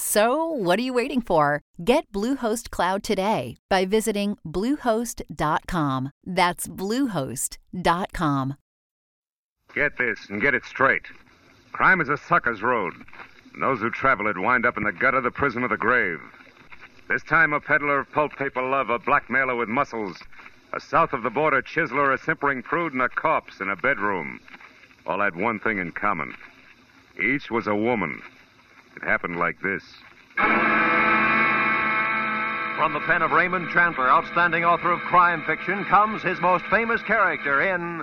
So, what are you waiting for? Get Bluehost Cloud today by visiting Bluehost.com. That's Bluehost.com. Get this and get it straight. Crime is a sucker's road. And those who travel it wind up in the gutter, the prison, or the grave. This time, a peddler of pulp paper love, a blackmailer with muscles, a south of the border chiseler, a simpering prude, and a corpse in a bedroom. All had one thing in common. Each was a woman. It happened like this. From the pen of Raymond Chandler, outstanding author of crime fiction, comes his most famous character in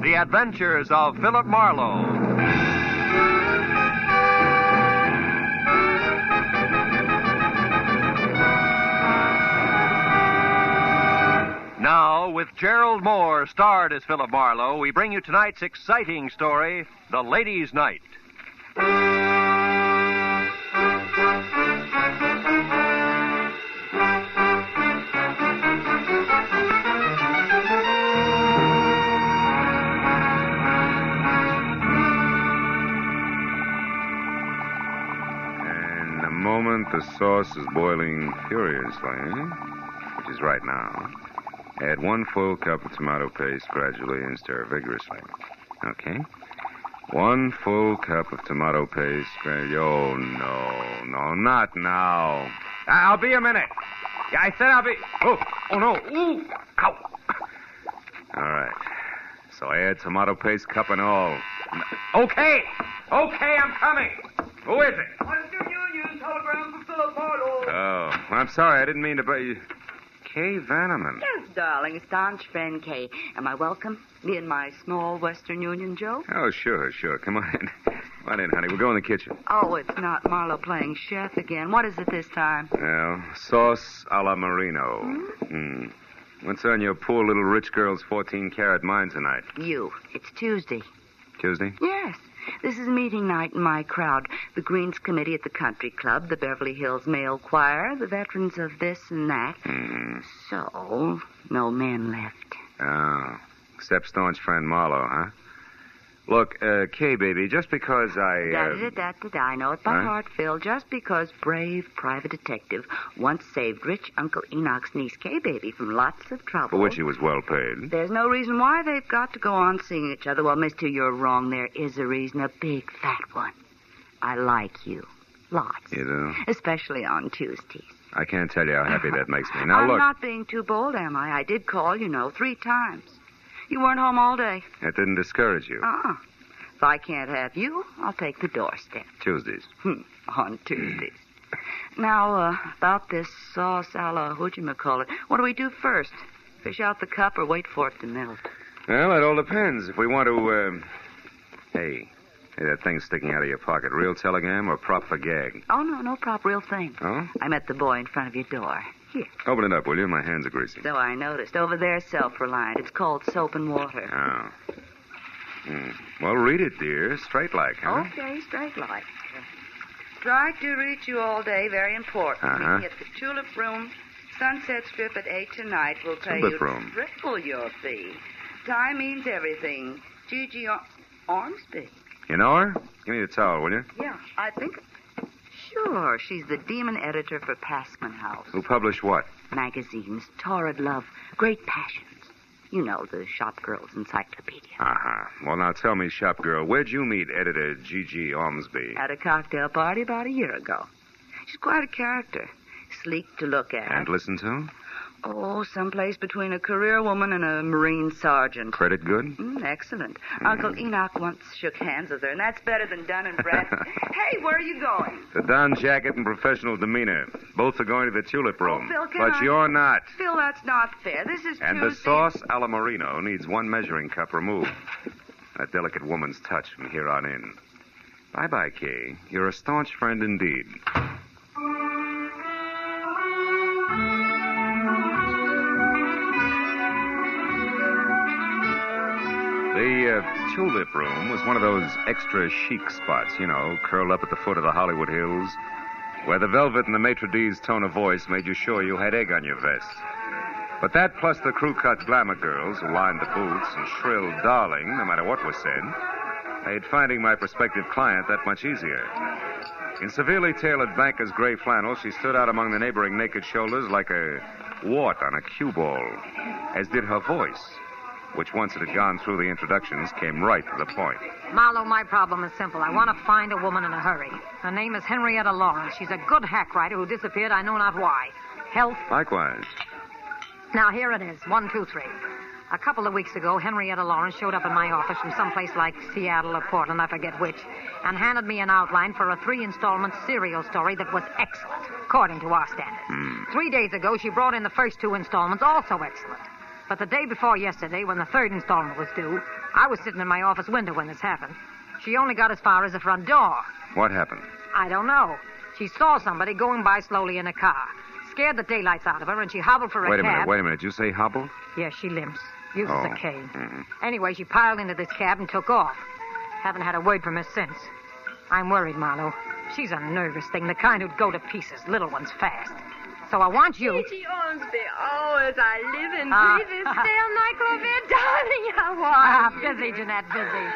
The Adventures of Philip Marlowe. Now, with Gerald Mohr starred as Philip Marlowe, we bring you tonight's exciting story, The Ladies' Night. The sauce is boiling furiously, which is right now. Add one full cup of tomato paste gradually and stir vigorously. Okay. One full cup of tomato paste. Oh, no, no, not now. I'll be a minute. I said I'll be. Oh, oh no. Ooh, ow. All right. So add tomato paste, cup and all. Okay, okay, I'm coming. Who is it? Western Union telegram for Philip Marlowe. Oh, I'm sorry. I didn't mean to. But you... Kay Vanneman. Yes, darling, staunch friend Kay. Am I welcome? Me and my small Western Union joke? Oh, sure, sure. Come on in. Come on in, honey. We'll go in the kitchen. Oh, it's not Marlowe playing chef again. What is it this time? Well, sauce a la Marino. Hmm. What's on your poor little rich girl's 14 carat mind tonight? You. It's Tuesday. Tuesday? Yes. This is meeting night in my crowd. The Greens Committee at the Country Club, the Beverly Hills Male Choir, the veterans of this and that. Hmm. So, no men left. Oh. Except staunch friend Marlowe, huh? Look, uh, Kay, baby, just because I. Uh... da da da da. I know it by Huh? heart, Phil. Just because brave private detective once saved rich Uncle Enoch's niece Kay baby from lots of trouble. For which he was well paid. There's no reason why they've got to go on seeing each other. Well, Mister, you're wrong. There is a reason, a big fat one. I like you. Lots. You do? Especially on Tuesdays. I can't tell you how happy that makes me. Now, look. I'm look. not being too bold, am I? I did call, you know, three times. You weren't home all day. That didn't discourage you. Uh-uh. If I can't have you, I'll take the doorstep. Tuesdays. Hmm, on Tuesdays. now, uh, about this sauce a la whatchamacallit. What do we do first? Fish out the cup or wait for it to melt? Well, it all depends. If we want to, um... Hey, hey, that thing sticking out of your pocket, real telegram or prop for gag? Oh, no, no prop, real thing. Oh? I met the boy in front of your door. Here. Open it up, will you? My hands are greasy. So I noticed. Over there, self-reliant. It's called soap and water. Oh. Hmm. Well, read it, dear. Straight like, huh? Okay, straight like. Tried to reach you all day. Very important. Uh-huh. Meeting at the Tulip Room, Sunset Strip at 8 tonight. We'll pay Tulip you Room. triple your fee. Time means everything. Gigi Or- Ormsby. You know her? Give me the towel, will you? Yeah, I think. Sure, she's the demon editor for Passman House. Who published what? Magazines, Torrid Love, Great Passions. You know, the shop girl's encyclopedia. Uh-huh. Well, now tell me, shop girl, where'd you meet editor G.G. Ormsby? At a cocktail party about a year ago. She's quite a character. Sleek to look at. And listen to? Oh, someplace between a career woman and a Marine sergeant. Credit good? Mm, excellent. Uncle Enoch once shook hands with her, and that's better than Dun and Bradstreet. hey, where are you going? The Don jacket and professional demeanor. Both are going to the tulip room. Oh, Phil, but I- you're not. Phil, that's not fair. This is And the sauce a la Marino needs one measuring cup removed. That delicate woman's touch from here on in. Bye bye, Kay. You're a staunch friend indeed. The uh, tulip room was one of those extra chic spots, you know, curled up at the foot of the Hollywood Hills, where the velvet and the maitre d's tone of voice made you sure you had egg on your vest. But that plus the crew cut glamour girls who lined the booths and shrilled darling no matter what was said made finding my prospective client that much easier. In severely tailored banker's gray flannel, she stood out among the neighboring naked shoulders like a wart on a cue ball, as did her voice, which once it had gone through the introductions came right to the point. Marlowe, my problem is simple. I want to find a woman in a hurry. Her name is Henrietta Lawrence. She's a good hack writer who disappeared, I know not why. Health. Likewise. Now, here it is. One, two, three. A couple of weeks ago, Henrietta Lawrence showed up in my office from someplace like Seattle or Portland, I forget which, and handed me an outline for a three installment serial story that was excellent, according to our standards. Hmm. Three days ago, she brought in the first two installments, also excellent. But the day before yesterday, when the third installment was due, I was sitting in my office window when this happened. She only got as far as the front door. What happened? I don't know. She saw somebody going by slowly in a car. Scared the daylights out of her, and she hobbled for a Wait a cab. minute, wait a minute. You say hobble? Yes, she limps. Uses Oh, a cane. mhm. Anyway, she piled into this cab and took off. Haven't had a word from her since. I'm worried, Marlowe. She's a nervous thing, the kind who'd go to pieces, little ones fast. So I want you. Gigi Ormsby, oh, as I live and Ah. breathe this damn nightclub darling, how Ah, are you? busy, Jeanette, busy.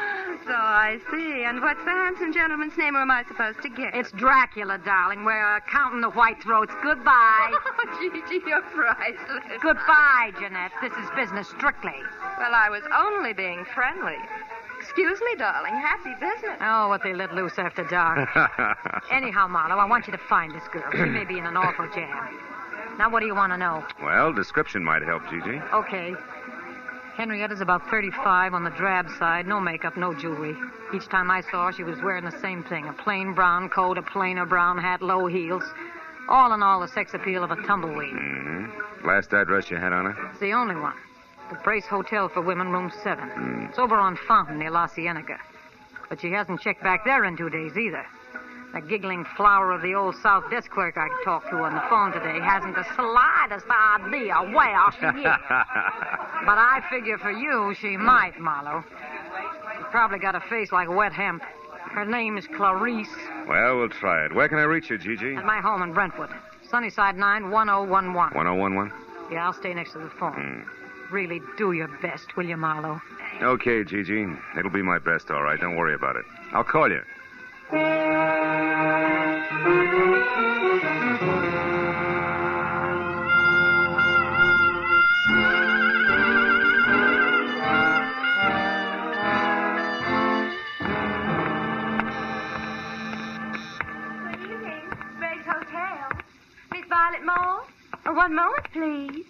So I see. And what's the handsome gentleman's name, or am I supposed to guess? It's Dracula, darling. We're uh, counting the white throats. Goodbye. Oh, Gigi, you're priceless. Goodbye, Jeanette. This is business strictly. Well, I was only being friendly. Excuse me, darling. Happy business. Oh, what they let loose after dark. Anyhow, Marlowe, I want you to find this girl. She may be in an awful jam. Now, what do you want to know? well, description might help, Gigi. Okay. Henrietta's about 35 on the drab side, no makeup, no jewelry. Each time I saw her, she was wearing the same thing a plain brown coat, a plainer brown hat, low heels. All in all, the sex appeal of a tumbleweed. Mm-hmm. Last address you had on her? It's the only one. The Brace Hotel for Women, room 7. Hmm. It's over on Fountain near La Cienega. But she hasn't checked back there in two days either. The giggling flower of the old South desk clerk I talked to on the phone today hasn't the slightest idea where she is. But I figure for you, she might, Marlowe. She's probably got a face like wet hemp. Her name is Clarice. well, we'll try it. Where can I reach you, Gigi? At my home in Brentwood. Sunnyside 91011. 1011? Yeah, I'll stay next to the phone. Hmm. Really do your best, will you, Marlowe? Okay, Gigi. It'll be my best, all right. Don't worry about it. I'll call you. Good evening. Brace Hotel. Miss Violet Moore? Oh, one moment, please.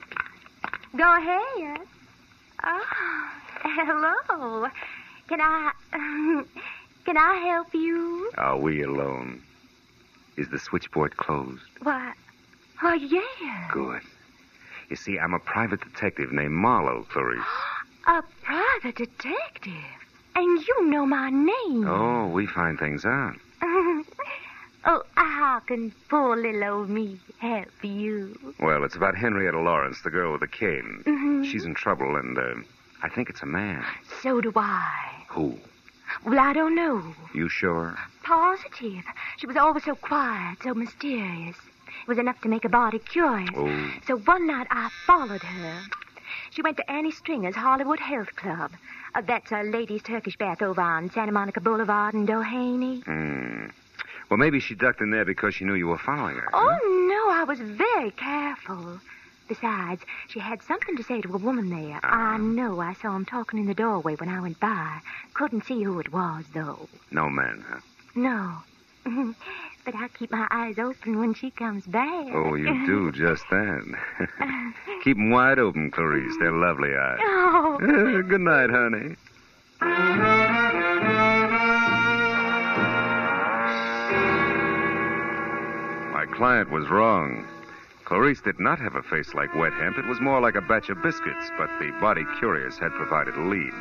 Go ahead. Oh, hello. Can I... Can I help you? Are we alone? Is the switchboard closed? Why... Why, yeah. Good. You see, I'm a private detective named Marlowe, Clarice. A private detective. And you know my name. Oh, we find things out. oh, how can poor little old me help you? Well, it's about Henrietta Lawrence, the girl with the cane. Mhm. She's in trouble, and uh, I think it's a man. So do I. Who? Well, I don't know. You sure? Positive. She was always so quiet, so mysterious. It was enough to make a body curious. Oh. So one night I followed her. She went to Annie Stringer's Hollywood Health Club. Uh, that's a ladies' Turkish bath over on Santa Monica Boulevard in Doheny. Hmm. Well, maybe she ducked in there because she knew you were following her. Oh, no, I was very careful. Besides, she had something to say to a woman there. Ah. I know I saw him talking in the doorway when I went by. Couldn't see who it was, though. No man, huh? No. but I'll keep my eyes open when she comes back. Oh, you do just that. Keep 'em wide open, Clarice. They're lovely eyes. Oh. Good night, honey. Client was wrong. Clarice did not have a face like wet hemp. It was more like a batch of biscuits, but the body curious had provided a lead.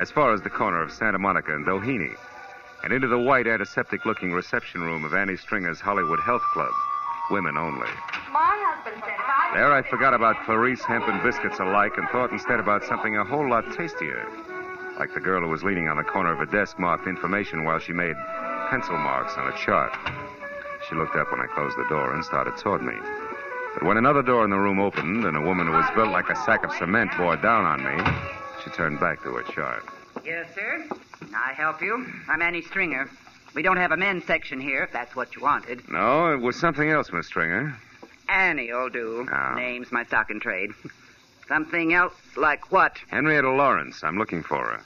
As far as the corner of Santa Monica and Doheny, and into the white, antiseptic looking reception room of Annie Stringer's Hollywood Health Club. Women only. My husband said I There I forgot about Clarice, hemp, and biscuits alike and thought instead about something a whole lot tastier. Like the girl who was leaning on the corner of a desk marked information while she made pencil marks on a chart. She looked up when I closed the door and started toward me. But when another door in the room opened and a woman who was built like a sack of cement bore down on me, she turned back to her chart. Yes, sir. I help you. I'm Annie Stringer. We don't have a men's section here, if that's what you wanted. No, it was something else, Miss Stringer. Annie'll do. Oh. Name's my stock and trade. Something else like what? Henrietta Lawrence. I'm looking for her.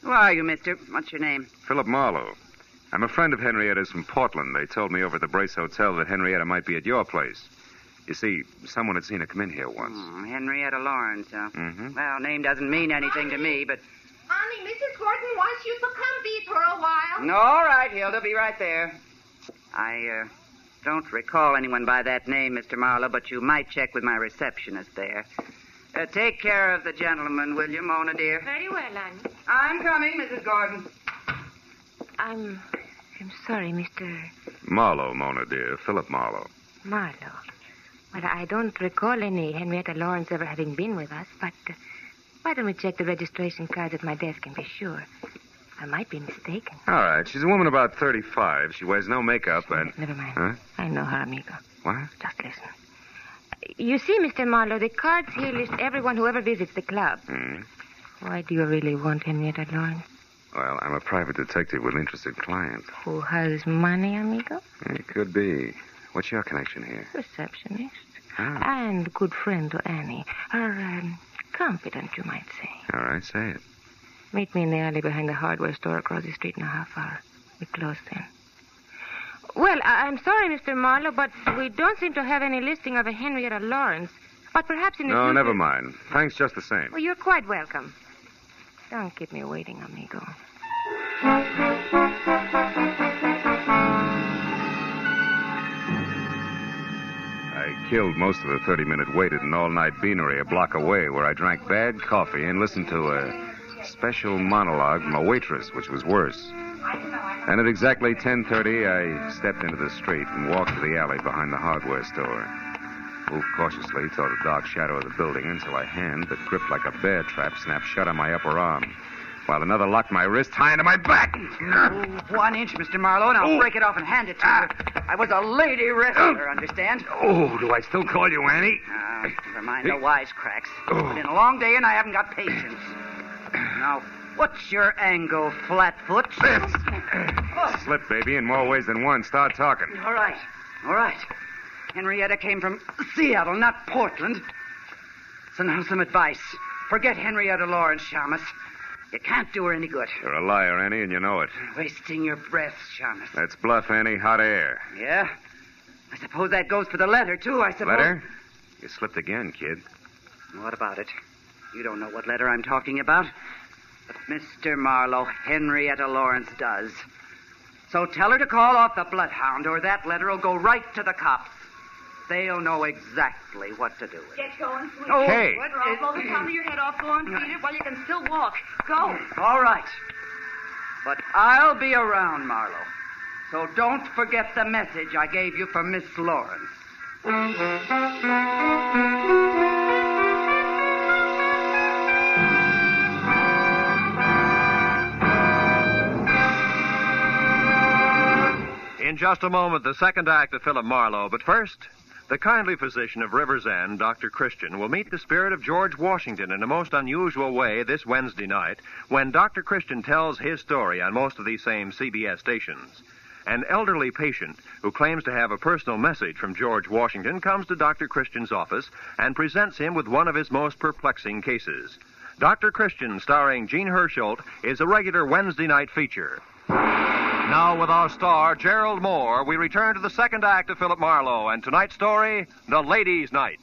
Who are you, mister? What's your name? Philip Marlowe. I'm a friend of Henrietta's from Portland. They told me over at the Brace Hotel that Henrietta might be at your place. You see, someone had seen her come in here once. Hmm, Henrietta Lawrence, huh? Mm-hmm. Well, name doesn't mean anything to me, but. Honey, Mrs. Gordon wants you to come be for a while. All right, Hilda, be right there. I, uh, don't recall anyone by that name, Mr. Marlowe, but you might check with my receptionist there. Uh, take care of the gentleman, will you, Mona, dear? Very well, Annie. I'm coming, Mrs. Gordon. I'm. I'm sorry, Mr. Marlowe, Mona, dear. Philip Marlowe. Marlowe. Well, I don't recall any Henrietta Lawrence ever having been with us, but uh, why don't we check the registration cards at my desk and be sure? I might be mistaken. All right. She's a woman about 35. She wears no makeup and. Never mind. Huh? I know her, amigo. What? Just listen. You see, Mr. Marlowe, the cards here list everyone who ever visits the club. Hmm. Why do you really want Henrietta Lawrence? Well, I'm a private detective with an interested client. Who has money, amigo? It could be. What's your connection here? Receptionist. Ah. And good friend to Annie. Her um, confidant, you might say. All right, say it. Meet me in the alley behind the hardware store across the street in a half hour. We close then. Well, I- I'm sorry, Mr. Marlowe, but we don't seem to have any listing of a Henrietta Lawrence. But perhaps in the No, future- never mind. Thanks just the same. Well, you're quite welcome. Don't keep me waiting, amigo. I killed most of the 30 minute wait at an all night beanery a block away where I drank bad coffee and listened to a special monologue from a waitress, which was worse. And at exactly 10:30, I stepped into the street and walked to the alley behind the hardware store. Moved cautiously toward the dark shadow of the building until a hand that gripped like a bear trap snapped shut on my upper arm, while another locked my wrist high into my back. One inch, Mr. Marlowe, and I'll Oh. break it off and hand it to you. I was a lady wrestler, understand? Oh, do I still call you Annie? Uh, never mind the wisecracks. It's been a long day, and I haven't got patience. Now, what's your angle, Flatfoot? Slip, baby, in more ways than one. Start talking. All right, all right. Henrietta came from Seattle, not Portland. So now some advice. Forget Henrietta Lawrence, Shamus. You can't do her any good. You're a liar, Annie, and you know it. Wasting your breath, Shamus. That's bluff, Annie. Hot air. Yeah? I suppose that goes for the letter, too, I suppose. Letter? You slipped again, kid. What about it? You don't know what letter I'm talking about. But Mr. Marlowe, Henrietta Lawrence does. So tell her to call off the bloodhound, or that letter will go right to the cops. They'll know exactly what to do with it. Get going, sweet. Oh, Hey. what I'll blow the top of your head off. Go on, feed it while you can still walk. Go. All right. But I'll be around, Marlowe. So don't forget the message I gave you for Miss Lawrence. In just a moment, the second act of Philip Marlowe. But first, the kindly physician of River's End, Dr. Christian, will meet the spirit of George Washington in a most unusual way this Wednesday night when Dr. Christian tells his story on most of these same CBS stations. An elderly patient who claims to have a personal message from George Washington comes to Dr. Christian's office and presents him with one of his most perplexing cases. Dr. Christian, starring Jean Hersholt, is a regular Wednesday night feature. Now, with our star, Gerald Mohr, we return to the second act of Philip Marlowe and tonight's story, The Ladies' Night.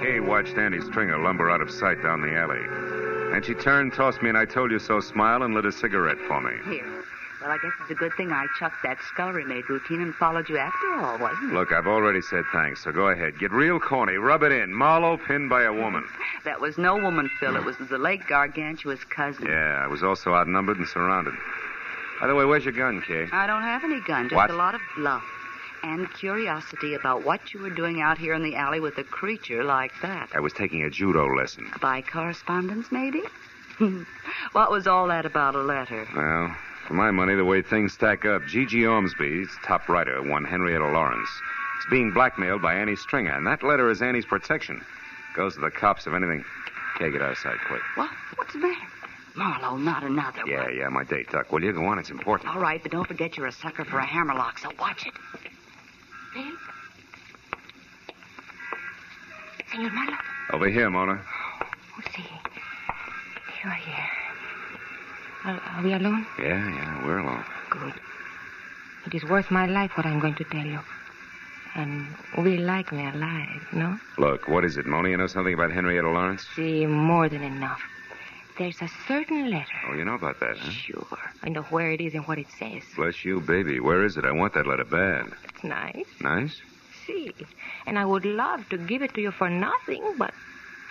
Kay watched Annie Stringer lumber out of sight down the alley. And she turned, tossed me an I told you so smile, and lit a cigarette for me. Here. Well, I guess it's a good thing I chucked that scullery maid routine and followed you after all, wasn't it? Look, I've already said thanks, so go ahead. Get real corny. Rub it in. Marlowe pinned by a woman. That was no woman, Phil. It was the late Gargantua's cousin. Yeah, I was also outnumbered and surrounded. By the way, where's your gun, Kay? I don't have any gun, just What? a lot of bluff and curiosity about what you were doing out here in the alley with a creature like that. I was taking a judo lesson. By correspondence, maybe? what was all that about a letter? Well, for my money, the way things stack up, Gigi Ormsby's top writer, one Henrietta Lawrence, is being blackmailed by Annie Stringer, and that letter is Annie's protection. Goes to the cops if anything. Kay, get out of sight quick. What? What's the matter? Marlowe, not another Yeah, one. yeah, yeah, my date, Duck. Will you go on? It's important. All right, but don't forget you're a sucker for a hammerlock, so watch it. Phil? Senor Marlowe? Over here, Mona. Oh, see. You are here. Are, are we alone? Yeah, yeah, we're alone. Good. It is worth my life what I'm going to tell you. And we like me alive, no? Look, what is it, Mona? You know something about Henrietta Lawrence? See, more than enough. There's a certain letter. Oh, you know about that, huh? Sure. I know where it is and what it says. Bless you, baby. Where is it? I want that letter bad. It's nice. Nice? See. And I would love to give it to you for nothing, but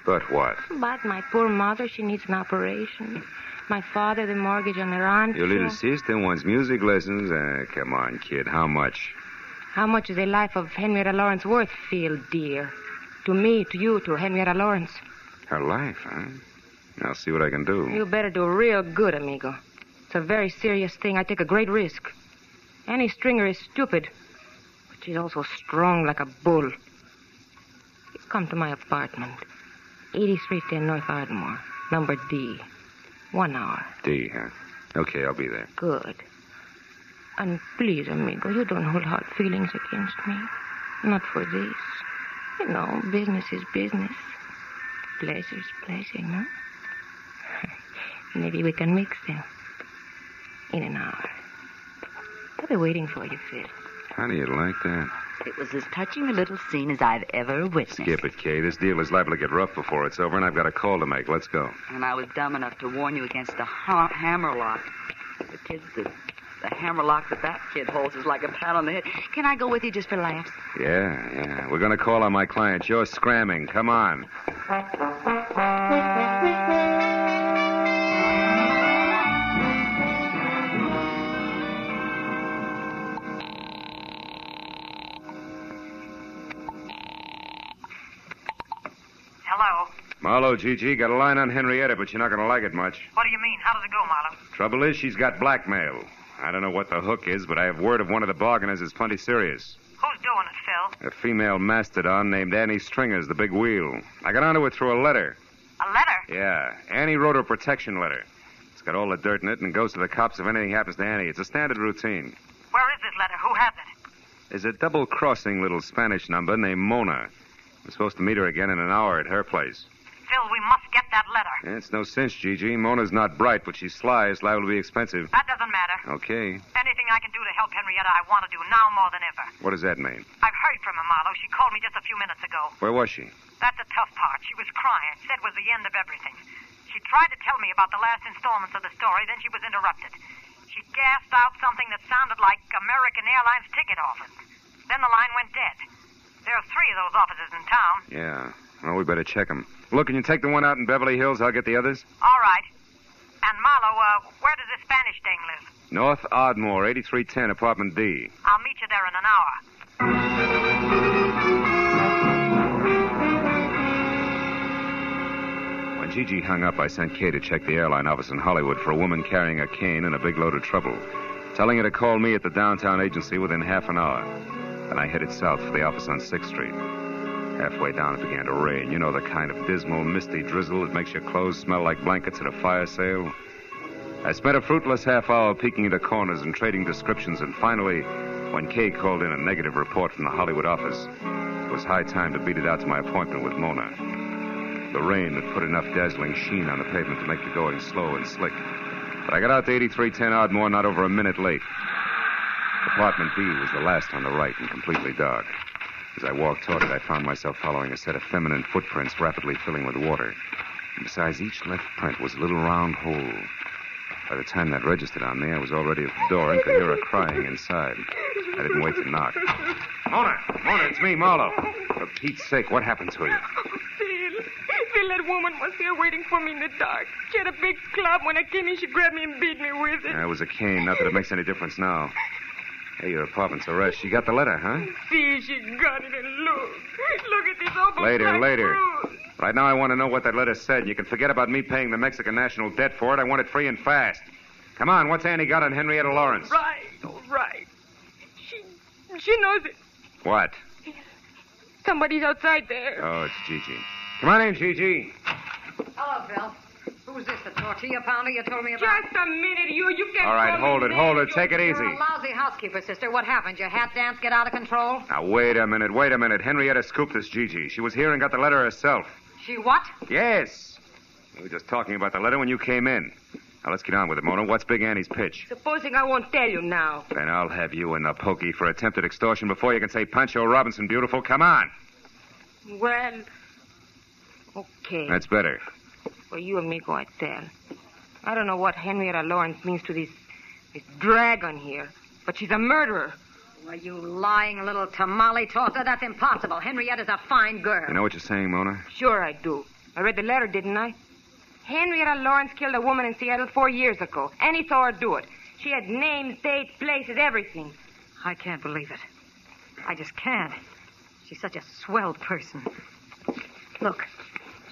But what? but my poor mother, she needs an operation. My father, the mortgage on their aunt. Your little sister wants music lessons. Uh, come on, kid. How much? How much is the life of Henrietta Lawrence worth, Phil, dear? To me, to you, to Henrietta Lawrence. Her life, huh? I'll see what I can do. You better do real good, amigo. It's a very serious thing. I take a great risk. Annie Stringer is stupid, but she's also strong like a bull. You come to my apartment, 8310 North Ardmore, number D. One hour. D, huh? Okay, I'll be there. Good. And please, amigo, you don't hold hard feelings against me. Not for this. You know, business is business. Pleasure's pleasure, no? Maybe we can mix them. In an hour. I'll be waiting for you, Phil. How do you like that? It was as touching a little scene as I've ever witnessed. Skip it, Kay. This deal is liable to get rough before it's over, and I've got a call to make. Let's go. And I was dumb enough to warn you against the ha- hammerlock. The kid, the, the hammerlock that that kid holds is like a pat on the head. Can I go with you just for laughs? Yeah, yeah. We're going to call on my client. You're scramming. Come on. Marlowe, Gigi, got a line on Henrietta, but you're not going to like it much. What do you mean? How does it go, Marlowe? Trouble is, she's got blackmail. I don't know what the hook is, but I have word of one of the bargainers is plenty serious. Who's doing it, Phil? A female mastodon named Annie Stringer's the big wheel. I got onto it through a letter. A letter? Yeah, Annie wrote her protection letter. It's got all the dirt in it and goes to the cops if anything happens to Annie. It's a standard routine. Where is this letter? Who has it? There's a double crossing little Spanish number named Mona. We're supposed to meet her again in an hour at her place. We must get that letter. It's no cinch, Gigi. Mona's not bright, but she's sly. It's liable to be expensive. That doesn't matter. Okay. Anything I can do to help Henrietta, I want to do now more than ever. What does that mean? I've heard from her, Marlowe. She called me just a few minutes ago. Where was she? That's the tough part. She was crying. Said it was the end of everything. She tried to tell me about the last installments of the story, then she was interrupted. She gasped out something that sounded like American Airlines ticket office. Then the line went dead. There are three of those offices in town. Yeah. Well, we better check them. Look, can you take the one out in Beverly Hills? I'll get the others. All right. And Marlowe, uh, where does this Spanish thing live? North Ardmore, 8310, apartment D. I'll meet you there in an hour. When Gigi hung up, I sent Kay to check the airline office in Hollywood for a woman carrying a cane and a big load of trouble, telling her to call me at the downtown agency within half an hour. Then I headed south for the office on 6th Street. Halfway down, it began to rain. You know the kind of dismal, misty drizzle that makes your clothes smell like blankets at a fire sale? I spent a fruitless half hour peeking into corners and trading descriptions, and finally, when Kay called in a negative report from the Hollywood office, it was high time to beat it out to my appointment with Mona. The rain had put enough dazzling sheen on the pavement to make the going slow and slick. But I got out to 8310 Ardmore not over a minute late. Apartment B was the last on the right and completely dark. As I walked toward it, I found myself following a set of feminine footprints rapidly filling with water. And besides each left print was a little round hole. By the time that registered on me, I was already at the door and could hear her crying inside. I didn't wait to knock. Mona! Mona, it's me, Marlowe. For Pete's sake, what happened to you? Oh, Phil, Phil, that woman was here waiting for me in the dark. She had a big club. When I came in, she grabbed me and beat me with it. That was a cane. Not that it makes any difference now. Hey, your apartment's a rush. You got the letter, huh? See, she got it, and look. Look at this awful Later, later. bruise. Right now, I want to know what that letter said. You can forget about me paying the Mexican national debt for it. I want it free and fast. Come on, what's Annie got on Henrietta Lawrence? Right, all right. She, she knows it. What? Somebody's outside there. Oh, it's Gigi. Come on in, Gigi. Hello, Phil. Who's this, the tortilla pounder you told me about? Just a minute, you. You can't. All right, call me hold it, hold it. Take it easy. You're easy. a lousy housekeeper, sister. What happened? Your hat dance get out of control? Now, wait a minute, wait a minute. Henrietta scooped this Gigi. She was here and got the letter herself. She what? Yes. We were just talking about the letter when you came in. Now, let's get on with it, Mona. What's Big Annie's pitch? Supposing I won't tell you now. Then I'll have you in the pokey for attempted extortion before you can say Pancho Robinson, beautiful. Come on. Well, okay. That's better. For you and me, go I tell. I don't know what Henrietta Lawrence means to this, this dragon here, but she's a murderer. Why, you lying little tamale tosser. That's impossible. Henrietta's a fine girl. You know what you're saying, Mona? Sure I do. I read the letter, didn't I? Henrietta Lawrence killed a woman in Seattle four years ago. Annie saw her do it. She had names, dates, places, everything. I can't believe it. I just can't. She's such a swell person. Look,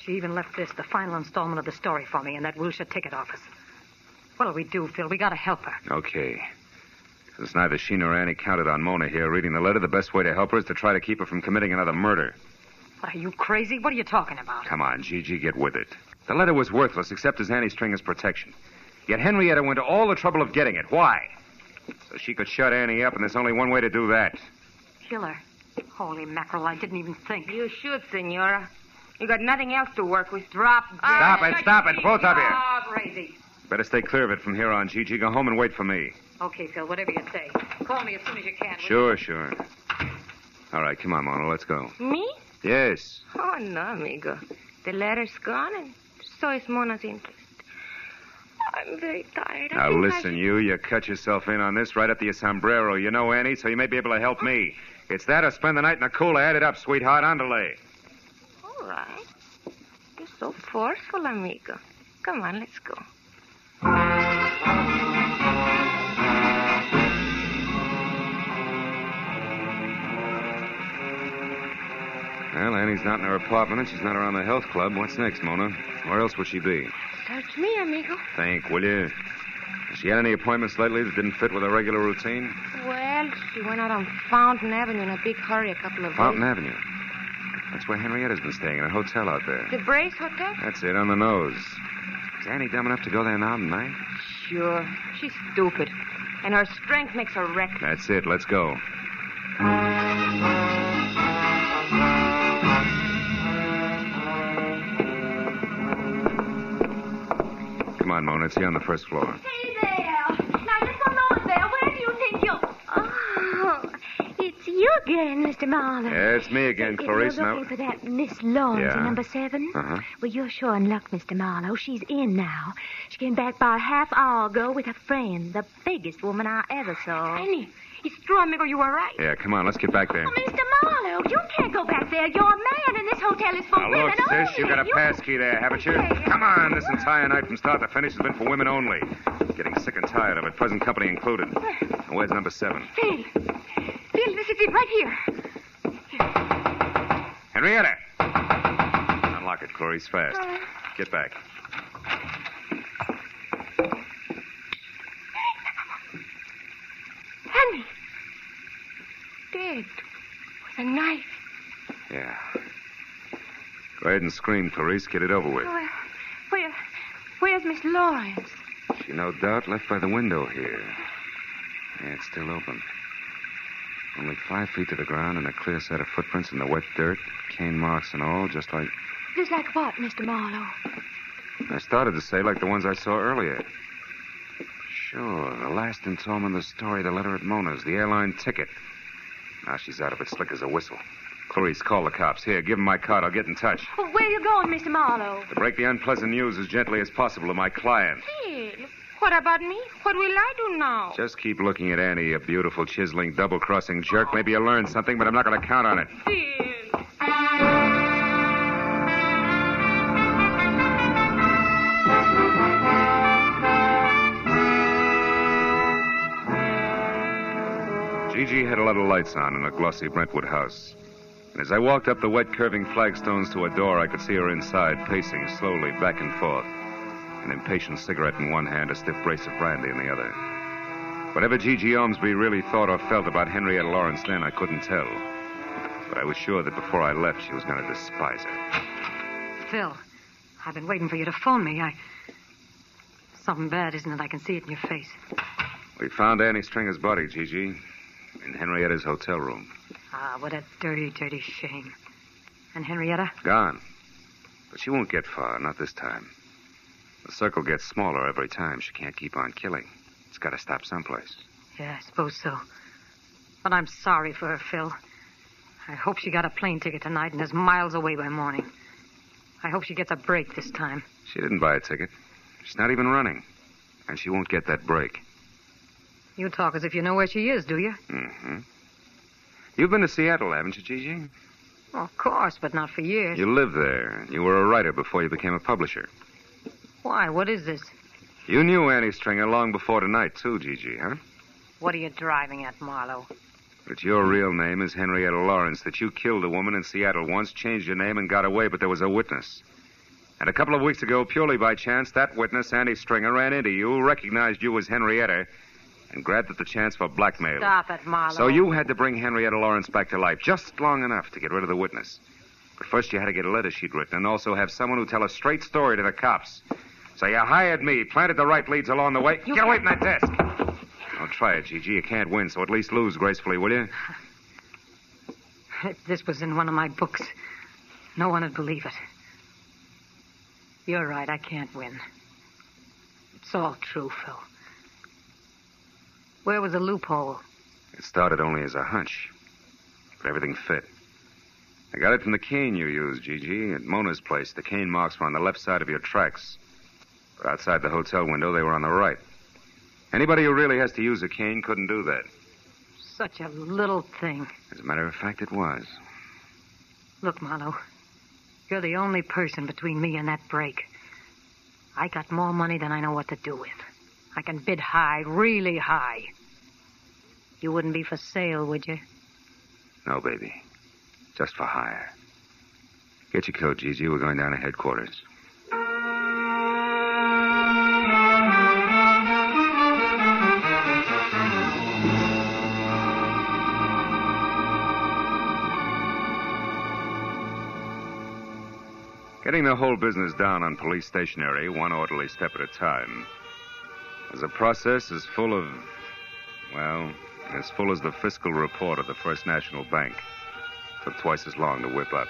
she even left this, the final installment of the story for me in that Wilshire ticket office. What'll we do, Phil? We gotta help her. Okay. Since neither she nor Annie counted on Mona here reading the letter, the best way to help her is to try to keep her from committing another murder. What, are you crazy? What are you talking about? Come on, Gigi, get with it. The letter was worthless except as Annie Stringer's protection. Yet Henrietta went to all the trouble of getting it. Why? So she could shut Annie up, and there's only one way to do that. Kill her. Holy mackerel, I didn't even think. You should, Senora. You got nothing else to work with. Drop dead. Stop it, stop it, both of you. Crazy. Better stay clear of it from here on, Gigi. Go home and wait for me. Okay, Phil, whatever you say. Call me as soon as you can. will? Sure, sure. All right, come on, Mona, let's go. Me? Yes. Oh, no, amigo. The letter's gone, and so is Mona's interest. I'm very tired. I Now think I listen, should- you, you cut yourself in on this right up to your sombrero. You know Annie, so you may be able to help me. It's that or spend the night in a cooler. Add it up, sweetheart. Underlay. All right. You're so forceful, amigo. Come on, let's go. Well, Annie's not in her apartment, and she's not around the health club. What's next, Mona? Where else would she be? Search me, amigo. Think, will you? Has she had any appointments lately that didn't fit with her regular routine? Well, she went out on Fountain Avenue in a big hurry a couple of Fountain days. Avenue. That's where Henrietta's been staying, in a hotel out there. The Brace Hotel? That's it, on the nose. Is Annie dumb enough to go there now tonight? Sure. She's stupid. And her strength makes her reckless. That's it. Let's go. Come on, Mona. It's here on the first floor. Hey there. Now, just alone there. Where do you think you're... Oh, it's you again, Mr. Marlowe. Yeah, it's me again, If Clarice. You're Now, looking for that Miss Lawrence Yeah. in number seven? Uh-huh. Well, you're sure in luck, Mr. Marlowe. She's in now. She came back about a half hour ago with a friend, the biggest woman I ever saw. Annie, it's true, amigo. You were right. yeah, come on. Let's get back there. Oh, Mr. Marlowe, you can't go back there. You're a man, and this hotel is for Now, women look, sis, only. you got a pass key there, haven't you? Come on. This entire night from start to finish has been for women only. Getting sick and tired of it, present company included. Where's number seven? Phil. This is it right here. Henrietta! Unlock it, Clarice, fast. Get back. Annie. Dead. With a knife. Yeah. Go ahead and scream, Clarice. Get it over with. Where, where, where's Miss Lawrence? She no doubt left by the window here. Yeah, it's still open. Only five feet to the ground and a clear set of footprints in the wet dirt, cane marks and all, just like. Just like what, Mr. Marlowe? I started to say like the ones I saw earlier. Sure, the last installment of the story, the letter at Mona's, the airline ticket. Now she's out of it slick as a whistle. Clarice, call the cops. Here, give them my card. I'll get in touch. Well, where you going, Mr. Marlowe? To break the unpleasant news as gently as possible to my client. Phil, what about me? What will I do now? Just keep looking at Annie, you beautiful, chiseling, double-crossing jerk. Maybe you'll learn something, but I'm not going to count on it. Gigi had a lot of lights on in a glossy Brentwood house. And as I walked up the wet, curving flagstones to a door, I could see her inside, pacing slowly back and forth, an impatient cigarette in one hand, a stiff brace of brandy in the other. Whatever Gigi Ormsby really thought or felt about Henrietta Lawrence then, I couldn't tell. But I was sure that before I left, she was going to despise her. Phil, I've been waiting for you to phone me. I. Something bad, isn't it? I can see it in your face. We found Annie Stringer's body, Gigi, in Henrietta's hotel room. Ah, what a dirty, dirty shame. And Henrietta? Gone. But she won't get far, not this time. The circle gets smaller every time. She can't keep on killing. It's got to stop someplace. Yeah, I suppose so. But I'm sorry for her, Phil. I hope she got a plane ticket tonight and is miles away by morning. I hope she gets a break this time. She didn't buy a ticket. She's not even running. And she won't get that break. You talk as if you know where she is, do you? Mm-hmm. You've been to Seattle, haven't you, Gigi? Well, of course, but not for years. You lived there. You were a writer before you became a publisher. Why? What is this? You knew Annie Stringer long before tonight, too, Gigi, huh? What are you driving at, Marlowe? That your real name is Henrietta Lawrence, that you killed a woman in Seattle once, changed your name, and got away, but there was a witness. And a couple of weeks ago, purely by chance, that witness, Annie Stringer, ran into you, recognized you as Henrietta, and grabbed at the chance for blackmail. Stop it, Marlowe. So you had to bring Henrietta Lawrence back to life, just long enough to get rid of the witness. But first you had to get a letter she'd written, and also have someone who tell a straight story to the cops. So you hired me, planted the right leads along the way. You Get away from that desk. Don't try it, Gigi. You can't win, so at least lose gracefully, will you? If this was in one of my books, no one would believe it. You're right, I can't win. It's all true, Phil. Where was the loophole? It started only as a hunch, but everything fit. I got it from the cane you used, Gigi, at Mona's place. The cane marks were on the left side of your tracks. But outside the hotel window, they were on the right. Anybody who really has to use a cane couldn't do that. Such a little thing. As a matter of fact, it was. Look, Marlowe, you're the only person between me and that break. I got more money than I know what to do with. I can bid high, really high. You wouldn't be for sale, would you? No, baby. Just for hire. Get your coat, Gigi. We're going down to headquarters. Getting the whole business down on police stationery, one orderly step at a time, is a process as full of, well, as full as the fiscal report of the First National Bank. Took twice as long to whip up.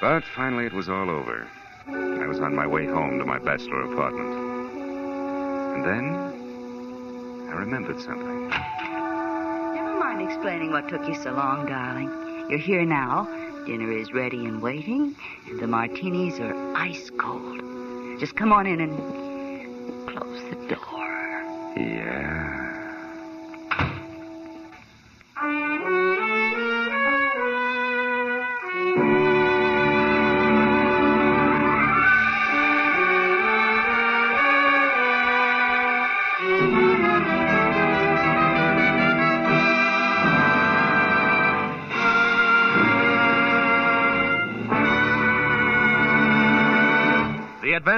But finally it was all over. I was on my way home to my bachelor apartment. And then I remembered something. Never mind explaining what took you so long, darling. You're here now. Dinner is ready and waiting, and the martinis are ice cold. Just come on in and close the door. Yeah.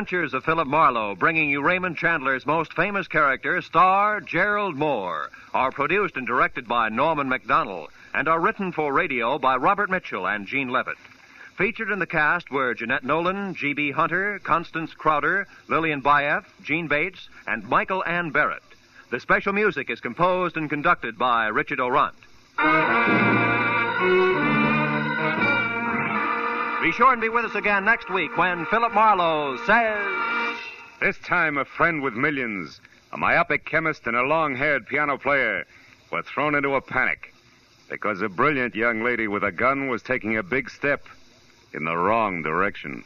Adventures of Philip Marlowe, bringing you Raymond Chandler's most famous character, star Gerald Mohr, are produced and directed by Norman Macdonnell and are written for radio by Robert Mitchell and Gene Levitt. Featured in the cast were Jeanette Nolan, G.B. Hunter, Constance Crowder, Lillian Buyeff, Jeanne Bates, and Michael Ann Barrett. The special music is composed and conducted by Richard Aurandt. Be sure and be with us again next week when Philip Marlowe says. This time, a friend with millions, a myopic chemist, and a long haired piano player were thrown into a panic because a brilliant young lady with a gun was taking a big step in the wrong direction.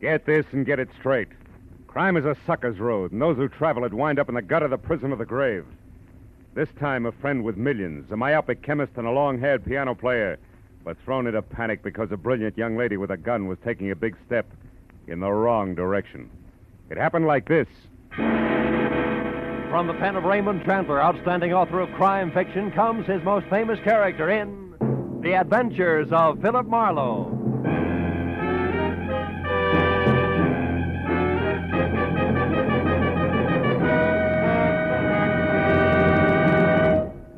Get this and get it straight. Crime is a sucker's road, and those who travel it wind up in the gut of the prison of the grave. This time, a friend with millions, a myopic chemist, and a long haired piano player, were thrown into panic because a brilliant young lady with a gun was taking a big step in the wrong direction. It happened like this. From the pen of Raymond Chandler, outstanding author of crime fiction, comes his most famous character in The Adventures of Philip Marlowe.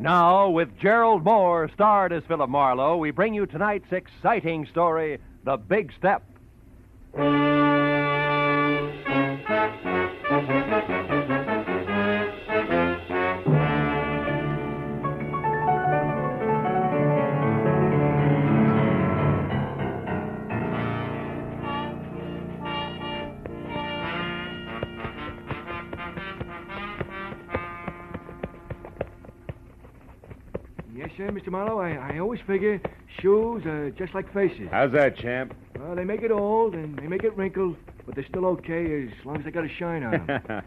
Now, with Gerald Mohr starred as Philip Marlowe, we bring you tonight's exciting story, The Big Step. Yes, Mr. Marlowe. I, I always figure shoes are just like faces. How's that, champ? Well, they make it old and they make it wrinkled, but they're still okay as long as they got a shine on them.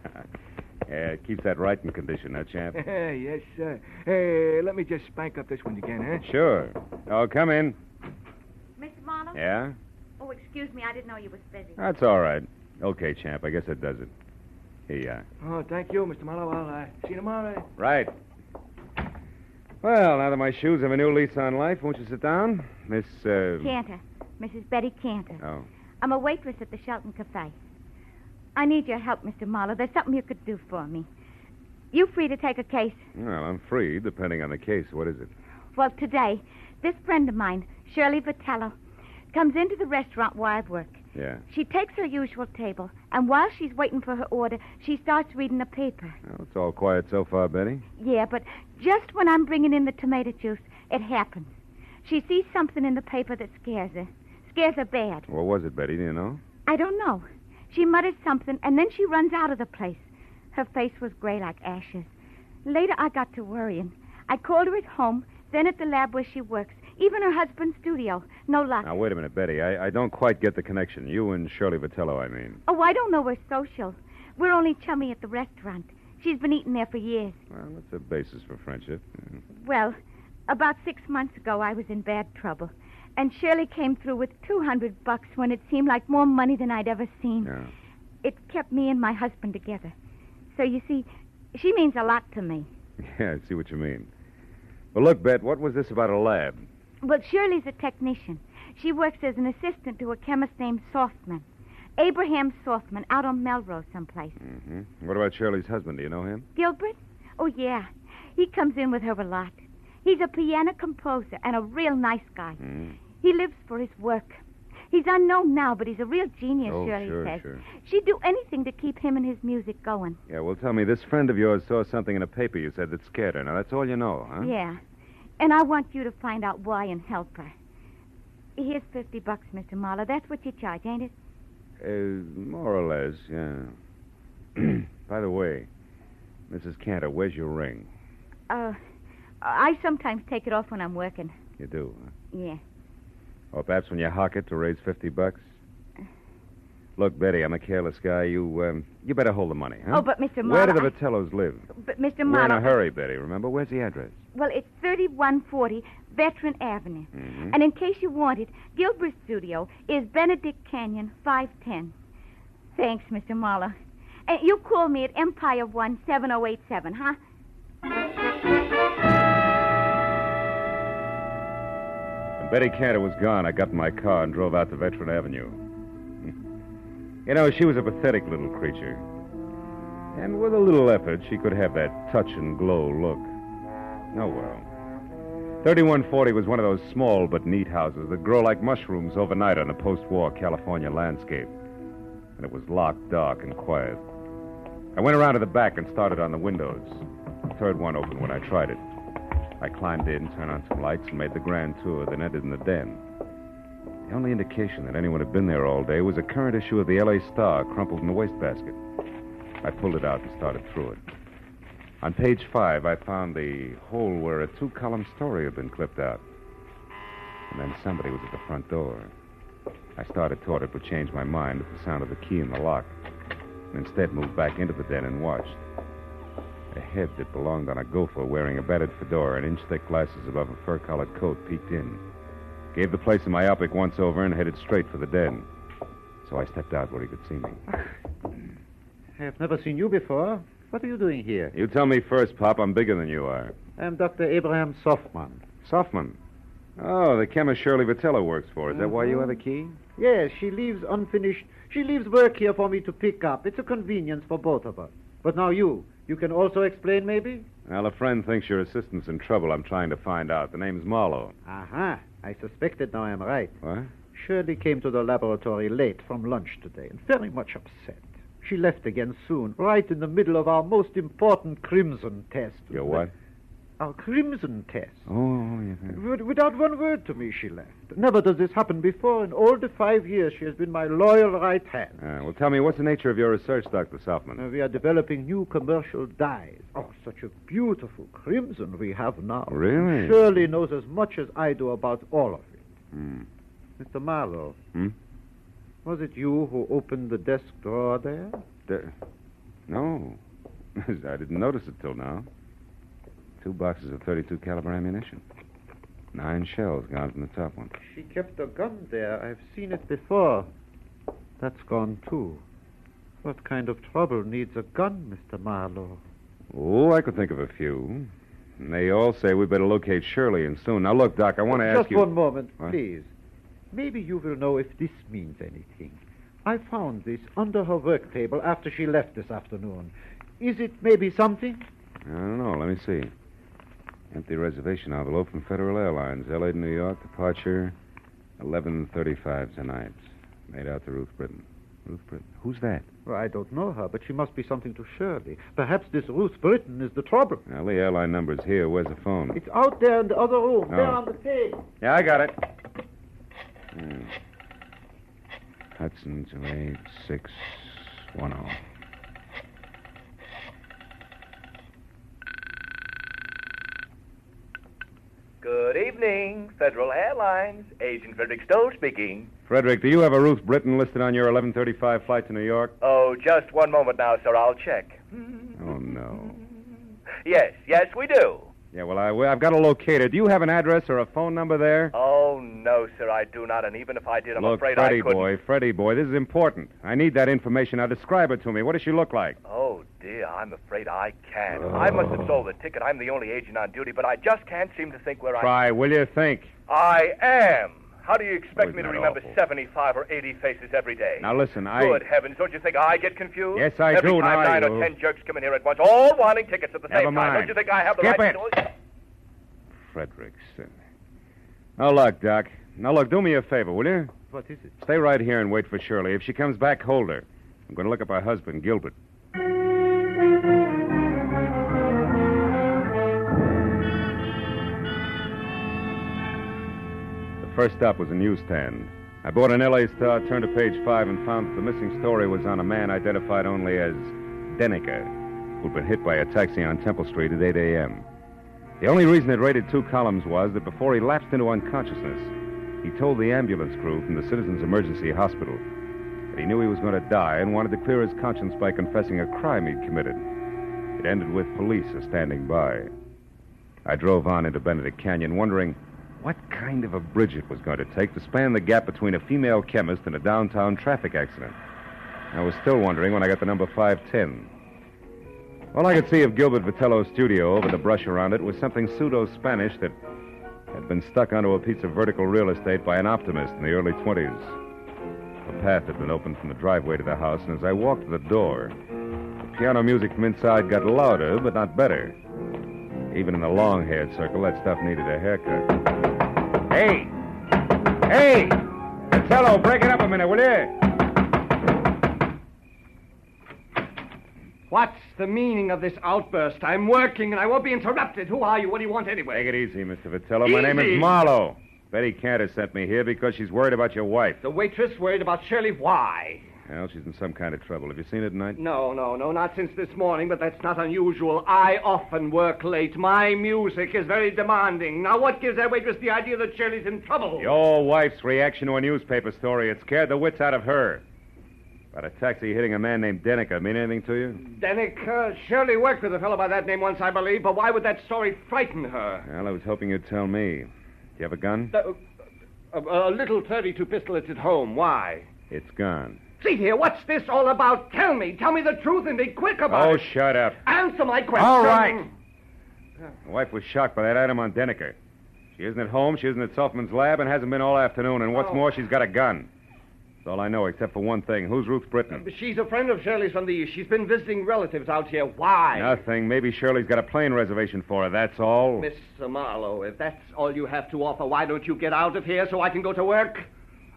yeah, it keeps that right in condition, huh, champ? yes, sir. Hey, let me just spank up this one again, huh? Sure. Oh, come in. Mr. Marlowe? Yeah? Oh, excuse me. I didn't know you was busy. That's all right. Okay, champ. I guess that does it. Here you are. Oh, thank you, Mr. Marlowe. I'll uh, see you tomorrow. Right. Well, now that my shoes have a new lease on life, won't you sit down? Miss, uh... Cantor. Mrs. Betty Cantor. Oh. I'm a waitress at the Shelton Cafe. I need your help, Mr. Marlowe. There's something you could do for me. You free to take a case? Well, I'm free, depending on the case. What is it? Well, today, this friend of mine, Shirley Vitello, comes into the restaurant where I work. Yeah. She takes her usual table, and while she's waiting for her order, she starts reading the paper. Well, it's all quiet so far, Betty. Yeah, but just when I'm bringing in the tomato juice, it happens. She sees something in the paper that scares her. Scares her bad. What was it, Betty? Do you know? I don't know. She mutters something, and then she runs out of the place. Her face was gray like ashes. Later, I got to worrying. I called her at home, then at the lab where she works, even her husband's studio. No luck. Now, wait a minute, Betty. I, I don't quite get the connection. You and Shirley Vitello, I mean. Oh, I don't know we're social. We're only chummy at the restaurant. She's been eating there for years. Well, that's a basis for friendship. Mm. Well, about six months ago, I was in bad trouble. And Shirley came through with 200 bucks when it seemed like more money than I'd ever seen. Yeah. It kept me and my husband together. So you see, she means a lot to me. Yeah, I see what you mean. Well, look, Bet, what was this about a lab? Well, Shirley's a technician. She works as an assistant to a chemist named Softman. Abraham Softman, out on Melrose someplace. Mm-hmm. What about Shirley's husband? Do you know him? Gilbert? Oh, yeah. He comes in with her a lot. He's a piano composer and a real nice guy. Mm. He lives for his work. He's unknown now, but he's a real genius, Oh, Shirley sure, says. sure. She'd do anything to keep him and his music going. Yeah, well, tell me, this friend of yours saw something in a paper you said that scared her. Now, that's all you know, huh? Yeah. And I want you to find out why and help her. Here's 50 bucks, Mr. Marlowe. That's what you charge, ain't it? Uh, more or less, yeah. By the way, Mrs. Cantor, where's your ring? Uh, I sometimes take it off when I'm working. You do, huh? Yeah. Or perhaps when you hock it to raise 50 bucks? Look, Betty, I'm a careless guy. You, um, you better hold the money, huh? Oh, but Mr. Marlowe. Where do Marlowe, the I- Vitellos live? But Mr. We're in a hurry, Betty, remember? Where's the address? Well, it's 3140 Veteran Avenue. Mhm. And in case you want it, Gilbert's studio is Benedict Canyon, 510. Thanks, Mr. Marlowe. And you call me at Empire One 7087, huh? When Betty Cantor was gone, I got in my car and drove out to Veteran Avenue. You know, she was a pathetic little creature. And with a little effort, she could have that touch and glow look. Oh, well. 3140 was one of those small but neat houses that grow like mushrooms overnight on a post war California landscape. And it was locked, dark, and quiet. I went around to the back and started on the windows. The third one opened when I tried it. I climbed in, turned on some lights, and made the grand tour, then entered in the den. The only indication that anyone had been there all day was a current issue of the L.A. Star crumpled in the wastebasket. I pulled it out and started through it. On page five, I found the hole where a two column story had been clipped out. And then somebody was at the front door. I started toward it, but changed my mind at the sound of the key in the lock. And instead moved back into the den and watched. A head that belonged on a gopher wearing a battered fedora and inch thick glasses above a fur collared coat peeked in. Gave the place a myopic once over and headed straight for the den. So I stepped out where he could see me. I have never seen you before. What are you doing here? You tell me first, Pop. I'm bigger than you are. I'm Dr. Abraham Softman. Softman? Oh, the chemist Shirley Vitello works for. Is that why you have the key? Yes, she leaves unfinished. She leaves work here for me to pick up. It's a convenience for both of us. But now you. You can also explain, maybe? Well, a friend thinks your assistant's in trouble. I'm trying to find out. The name's Marlowe. Aha. I suspected now I'm right. What? Shirley came to the laboratory late from lunch today and very much upset. She left again soon, right in the middle of our most important crimson test. Your what? Our crimson test. Oh, yes. Wi- Without one word to me, she left. Never does this happen before. In all the five years, she has been my loyal right hand. Uh, well, tell me, what's the nature of your research, Dr. Softman? Uh, we are developing new commercial dyes. Oh, such a beautiful crimson we have now. Really? Shirley knows as much as I do about all of it. Hmm. Mr. Marlowe. Hmm? Was it you who opened the desk drawer there? De- no. I didn't notice it till now. Two boxes of 32 caliber ammunition. Nine shells gone from the top one. She kept a gun there. I've seen it before. That's gone, too. What kind of trouble needs a gun, Mr. Marlowe? Oh, I could think of a few. And they all say we better locate Shirley and soon. Now, look, Doc, I want to ask Just you. Just one moment, What? please. Maybe you will know if this means anything. I found this under her work table after she left this afternoon. Is it maybe something? I don't know. Let me see. Empty reservation envelope from Federal Airlines, L.A. to New York, departure 11:35 tonight. Made out to Ruth Britton. Ruth Britton. Who's that? Well, I don't know her, but she must be something to Shirley. Perhaps this Ruth Britton is the trouble. Now, the airline number's here. Where's the phone? It's out there in the other room, there Oh. on the table. Yeah, I got it. Hmm. Hudson to eight six one oh. zero. Good evening, Federal Airlines. Agent Frederick Stowe speaking. Frederick, do you have a Ruth Britton listed on your 11:35 flight to New York? Oh, just one moment now, sir. I'll check. Oh no. Yes, yes, we do. Yeah, well, I, I've got to locate her. Do you have an address or a phone number there? Oh, no, sir, I do not. And even if I did, I'm Look, afraid Freddie I couldn't. boy, Freddie boy, this is important. I need that information. Now describe her to me. What does she look like? Oh, dear, I'm afraid I can't. Oh. I must have sold the ticket. I'm the only agent on duty, but I just can't seem to think where I. Try, will you think? I am. How do you expect Oh, me to remember awful? 75 or 80 faces every day? Now listen, I. Good heavens, don't you think I get confused? Yes, I Every do, time now I nine do. or ten jerks come in here at once, all wanting tickets at the Never same time. mind. Don't you think I have the Skip right it. to do it? Frederickson. Now look, Doc. Now look, do me a favor, will you? What is it? Stay right here and wait for Shirley. If she comes back, hold her. I'm going to look up her husband, Gilbert. First stop was a newsstand. I bought an LA Star, turned to page five, and found that the missing story was on a man identified only as Deniker, who'd been hit by a taxi on Temple Street at 8 a.m. The only reason it rated two columns was that before he lapsed into unconsciousness, he told the ambulance crew from the Citizens Emergency Hospital that he knew he was going to die and wanted to clear his conscience by confessing a crime he'd committed. It ended with police standing by. I drove on into Benedict Canyon, wondering what kind of a bridge it was going to take to span the gap between a female chemist and a downtown traffic accident. I was still wondering when I got the number 510. All I could see of Gilbert Vitello's studio over the brush around it was something pseudo Spanish that had been stuck onto a piece of vertical real estate by an optimist in the early 20s. A path had been opened from the driveway to the house, and as I walked to the door, the piano music from inside got louder, but not better. Even in the long haired circle, that stuff needed a haircut. Hey! Hey! Costello, break it up a minute, will you? What's the meaning of this outburst? I'm working and I won't be interrupted. Who are you? What do you want anyway? Take it easy, Mr. Vitello. My name is Marlowe. Betty Cantor sent me here because she's worried about your wife. The waitress worried about Shirley. Why? Well, she's in some kind of trouble. Have you seen her tonight? No, no, no, not since this morning, but that's not unusual. I often work late. My music is very demanding. Now, what gives that waitress the idea that Shirley's in trouble? Your wife's reaction to a newspaper story. It scared the wits out of her. About a taxi hitting a man named Deniker mean anything to you? Denick, uh, Shirley worked with a fellow by that name once, I believe, but why would that story frighten her? Well, I was hoping you'd tell me. Do you have a gun? The- a, a little 32 pistol It's at home. Why? It's gone. See here, what's this all about? Tell me. Tell me the truth and be quick about Oh, it. Oh, shut up. Answer my question. All right. My wife was shocked by that item on Deniker. She isn't at home, she isn't at Softman's lab, and hasn't been all afternoon. And what's Oh. more, she's got a gun. That's all I know, except for one thing. Who's Ruth Britton? Uh, she's a friend of Shirley's from the East. She's been visiting relatives out here. Why? Nothing. Maybe Shirley's got a plane reservation for her, that's all. Mr. Marlowe, if that's all you have to offer, why don't you get out of here so I can go to work?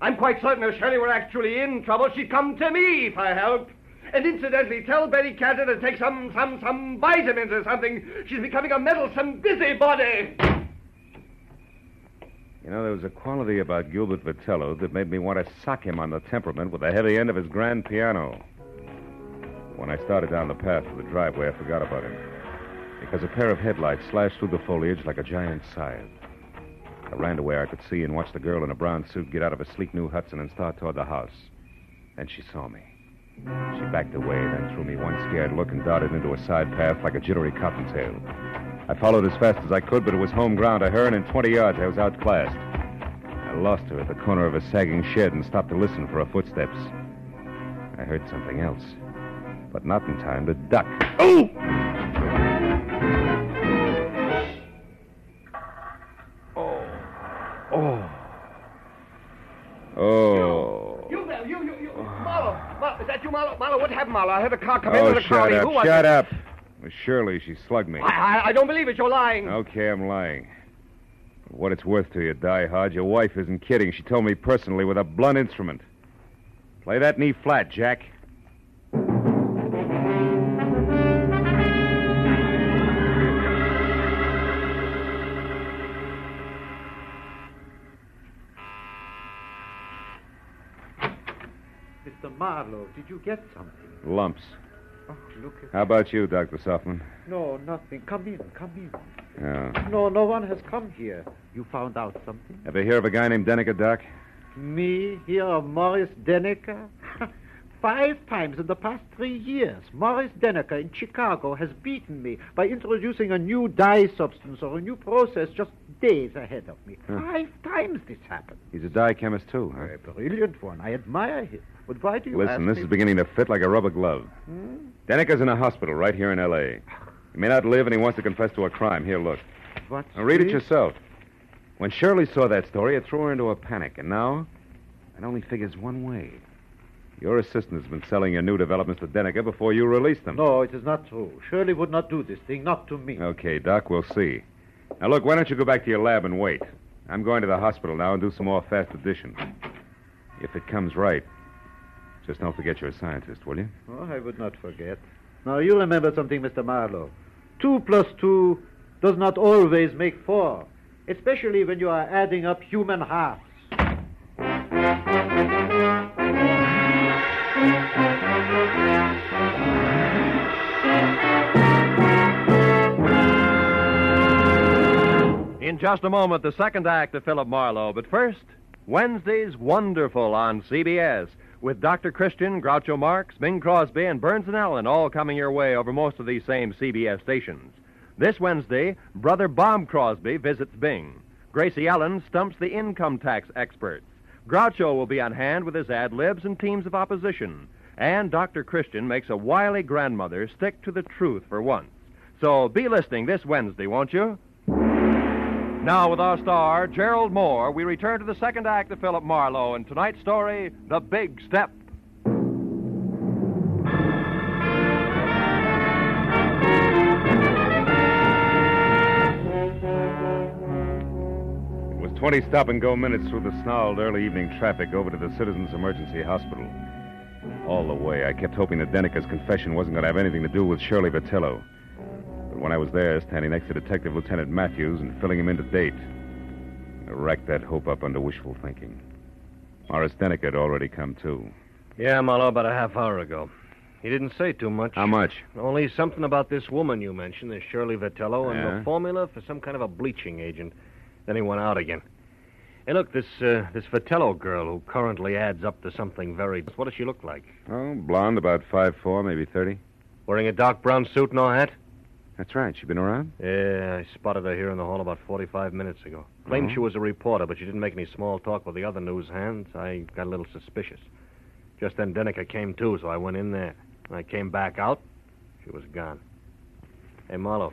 I'm quite certain if Shirley were actually in trouble, she'd come to me for help. And incidentally, tell Betty Cantor to take some, some, some vitamins or something. She's becoming a meddlesome busybody. You know, there was a quality about Gilbert Vitello that made me want to sock him on the temperament with the heavy end of his grand piano. When I started down the path to the driveway, I forgot about him. Because a pair of headlights slashed through the foliage like a giant scythe. I ran to where I could see and watched the girl in a brown suit get out of a sleek new Hudson and start toward the house. Then she saw me. She backed away, then threw me one scared look and darted into a side path like a jittery cottontail. I followed as fast as I could, but it was home ground to her, and in 20 yards I was outclassed. I lost her at the corner of a sagging shed and stopped to listen for her footsteps. I heard something else, but not in time to duck. Oh! Oh. You you, you, you. Marlowe, oh. Marlowe, is that you, Marlowe? Marlowe, what happened, Marlowe? I heard a car come in Oh, with a shut up. Who was Shut it? up. Was Shirley. She slugged me. I, I, I don't believe it. You're lying. Okay, I'm lying. What it's worth to you, Die Hard, your wife isn't kidding. She told me personally with a blunt instrument. Play that knee flat, Jack. Marlowe, did you get something? Lumps. Oh, look at. How about you, Dr. Softman? No, nothing. Come in, come in. Yeah. No, no one has come here. You found out something? Ever hear of a guy named Deniker, Doc? Me, here of Morris Deniker? Five times in the past three years, Morris Deniker in Chicago has beaten me by introducing a new dye substance or a new process just days ahead of me. Huh. Five times this happened. He's a dye chemist, too, huh? A brilliant one. I admire him. But why do you Listen, ask this me? is beginning to fit like a rubber glove. Hmm? Deniker's in a hospital right here in L.A. He may not live, and he wants to confess to a crime. Here, look. What's Now, read it yourself. When Shirley saw that story, it threw her into a panic, and now it only figures one way. Your assistant has been selling your new developments to Deniker before you released them. No, it is not true. Shirley would not do this thing, not to me. Okay, Doc, we'll see. Now, look, why don't you go back to your lab and wait? I'm going to the hospital now and do some more fast addition. If it comes right, just don't forget you're a scientist, will you? Oh, I would not forget. Now, you remember something, Mr. Marlowe. Two plus two does not always make four, especially when you are adding up human halves. In just a moment, the second act of Philip Marlowe. But first, Wednesday's Wonderful on CBS with Dr. Christian, Groucho Marx, Bing Crosby, and Burns and Allen all coming your way over most of these same CBS stations. This Wednesday, Brother Bob Crosby visits Bing. Gracie Allen stumps the income tax experts. Groucho will be on hand with his ad libs and teams of opposition. And Dr. Christian makes a wily grandmother stick to the truth for once. So be listening this Wednesday, won't you? Now, with our star, Gerald Mohr, we return to the second act of Philip Marlowe in tonight's story, The Big Step. It was 20 stop and go minutes through the snarled early evening traffic over to the Citizens Emergency Hospital. All the way, I kept hoping that Deniker's confession wasn't going to have anything to do with Shirley Vitello. But when I was there, standing next to Detective Lieutenant Matthews and filling him in to date, I racked that hope up under wishful thinking. Morris Deniker had already come too. Yeah, Marlowe, about a half hour ago. He didn't say too much. How much? Only something about this woman you mentioned, this Shirley Vitello, and Yeah? the formula for some kind of a bleaching agent. Then he went out again. Hey, look, this uh, this Vitello girl who currently adds up to something very. What does she look like? Oh, blonde, about five four, maybe 30. Wearing a dark brown suit, no hat? That's right. She been around? Yeah, I spotted her here in the hall about 45 minutes ago. Claimed Oh. she was a reporter, but she didn't make any small talk with the other news hands. I got a little suspicious. Just then Deniker came too, so I went in there. When I came back out, she was gone. Hey, Marlowe,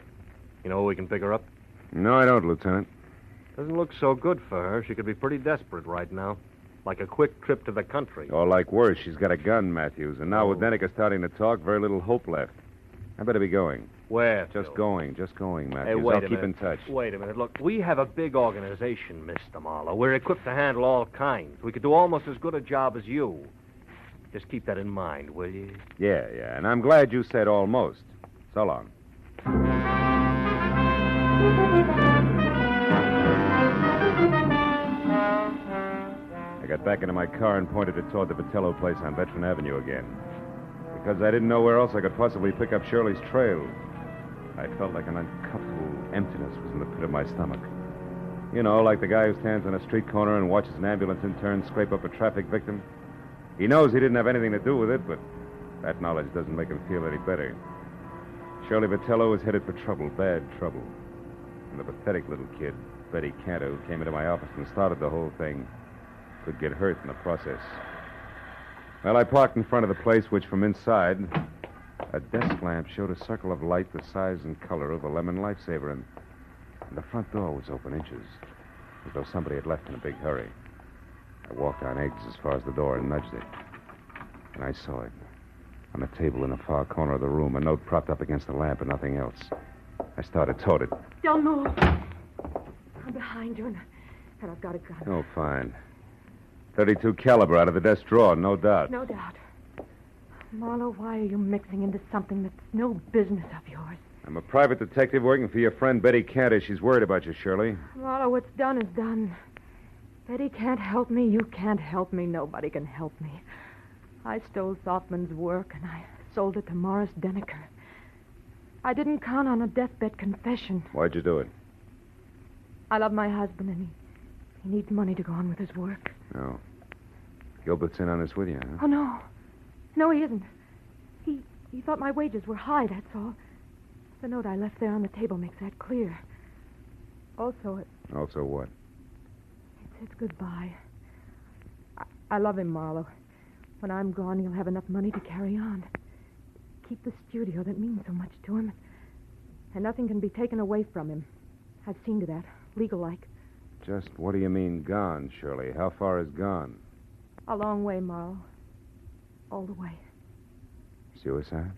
you know where we can pick her up? No, I don't, Lieutenant. Doesn't look so good for her. She could be pretty desperate right now. Like a quick trip to the country. Or like worse, she's got a gun, Matthews. And now with oh. Deniker starting to talk, very little hope left. I better be going. Where? Just going, just going, Matthews. Hey, wait I'll a keep minute. in touch. Wait a minute. Look, we have a big organization, Mr. Marlowe. We're equipped to handle all kinds. We could do almost as good a job as you. Just keep that in mind, will you? Yeah, yeah. And I'm glad you said almost. So long. I got back into my car and pointed it toward the Vitello place on Veteran Avenue again. Because I didn't know where else I could possibly pick up Shirley's trail. I felt like an uncomfortable emptiness was in the pit of my stomach. You know, like the guy who stands on a street corner and watches an ambulance intern scrape up a traffic victim. He knows he didn't have anything to do with it, but that knowledge doesn't make him feel any better. Shirley Vitello was headed for trouble, bad trouble. And the pathetic little kid, Betty Cantor, who came into my office and started the whole thing, could get hurt in the process. Well, I parked in front of the place, which from inside, a desk lamp showed a circle of light the size and color of a lemon lifesaver, and, and the front door was open inches, as though somebody had left in a big hurry. I walked on eggs as far as the door and nudged it. And I saw it. On a table in a far corner of the room, a note propped up against the lamp and nothing else. I started toward it. Don't move. I'm behind you, and, and I've got a gun. Oh, fine. 32 caliber out of the desk drawer, no doubt. No doubt. Marlowe, why are you mixing into something that's no business of yours? I'm a private detective working for your friend Betty Cantor. She's worried about you, Shirley. Marlowe, what's done is done. Betty can't help me. You can't help me. Nobody can help me. I stole Softman's work, and I sold it to Morris Deniker. I didn't count on a deathbed confession. Why'd you do it? I love my husband, and he, he needs money to go on with his work. No. Gilbert's in on this with you, huh? Oh, no. No, he isn't. He, he thought my wages were high, that's all. The note I left there on the table makes that clear. Also, it, Also, what? it says goodbye. I, I love him, Marlowe. When I'm gone, he'll have enough money to carry on. Keep the studio that means so much to him. And nothing can be taken away from him. I've seen to that, legal like. Just what do you mean, gone, Shirley? How far is gone? A long way, Marlowe. All the way. Suicide?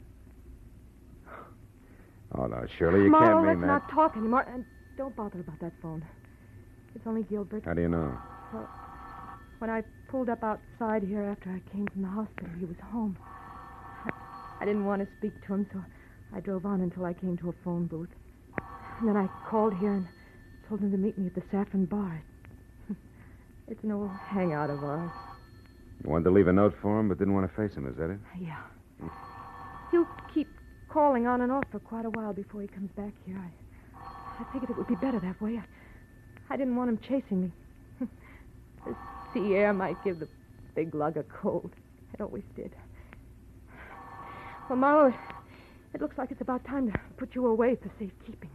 Oh, no, Shirley, you can't mean let's that. not talk anymore. And don't bother about that phone. It's only Gilbert. How do you know? Well, when I pulled up outside here after I came from the hospital, he was home. I, I didn't want to speak to him, so I drove on until I came to a phone booth. And then I called here and told him to meet me at the Saffron Bar. it's an old hangout of ours. You wanted to leave a note for him, but didn't want to face him, is that it? Uh, yeah. He'll keep calling on and off for quite a while before he comes back here. I, I figured it would be better that way. I, I didn't want him chasing me. the sea air might give the big lug a cold. It always did. Well, Marlowe, it, it looks like it's about time to put you away for safekeeping.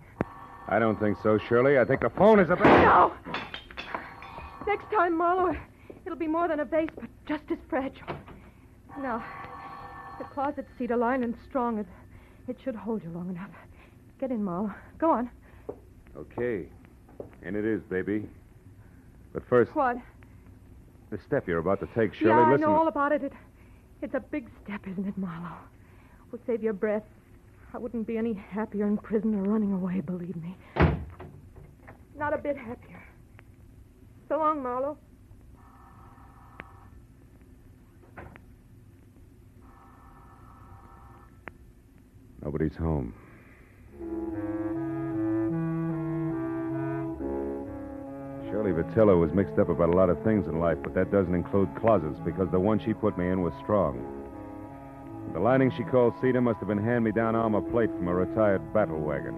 I don't think so, Shirley. I think the phone is about. No! Next time, Marlowe, it'll be more than a vase, but just as fragile. Now, the closet's cedar lined and strong. It, it should hold you long enough. Get in, Marlowe. Go on. Okay. And it is, baby. But first, What? the step you're about to take, Shirley. yeah, I listen. know all about it. it. It's a big step, isn't it, Marlowe? Will save your breath. I wouldn't be any happier in prison or running away, believe me. Not a bit happier. So long, Marlowe. Nobody's home. Shirley Vitello was mixed up about a lot of things in life, but that doesn't include closets because the one she put me in was strong. The lining she called cedar must have been hand-me-down armor plate from a retired battle wagon.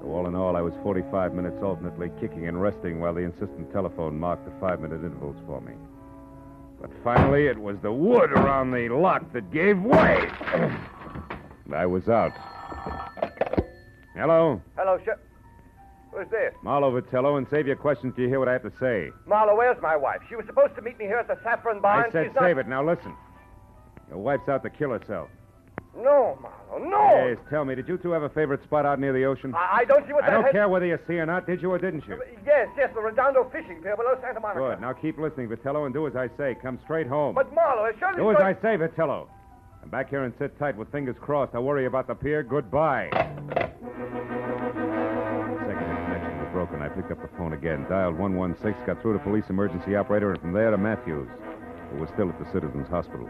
So all in all, I was 45 minutes alternately kicking and resting while the insistent telephone marked the five-minute intervals for me. But finally, it was the wood around the lock that gave way. and I was out. Hello? Hello, Shep. Who's this? Marlowe Vitello, and save your questions till you hear what I have to say. Marla, where's my wife? She was supposed to meet me here at the Saffron Bar. I and said she's not- save it. Now listen. Your wife's out to kill herself. No, Marlowe, no. Yes, tell me, did you two have a favorite spot out near the ocean? I, I don't see what I don't care whether you see or not. Did you or didn't you? Yes, yes, the Redondo fishing pier below Santa Monica. Good. Now keep listening, Vitello, and do as I say. Come straight home. But Marlowe, it's surely Do as going- I say, Vitello. Come back here and sit tight with fingers crossed. I worry about the pier. Goodbye. Second connection was broken. I picked up the phone again, dialed 116, got through to police emergency operator, and from there to Matthews, who was still at the Citizens Hospital.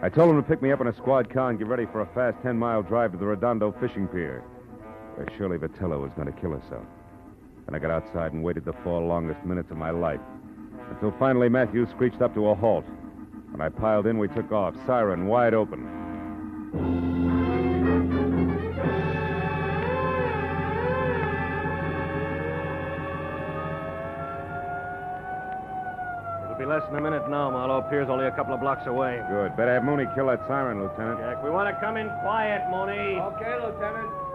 I told him to pick me up in a squad car and get ready for a fast 10 mile drive to the Redondo fishing pier, where Shirley Vitello was going to kill herself. Then I got outside and waited the four longest minutes of my life until finally Matthews screeched up to a halt. When I piled in, we took off, siren wide open. It'll be less than a minute now, Marlowe. Pier's only a couple of blocks away. Good. Better have Mooney kill that siren, Lieutenant. Jack, we want to come in quiet, Mooney. Okay, Lieutenant.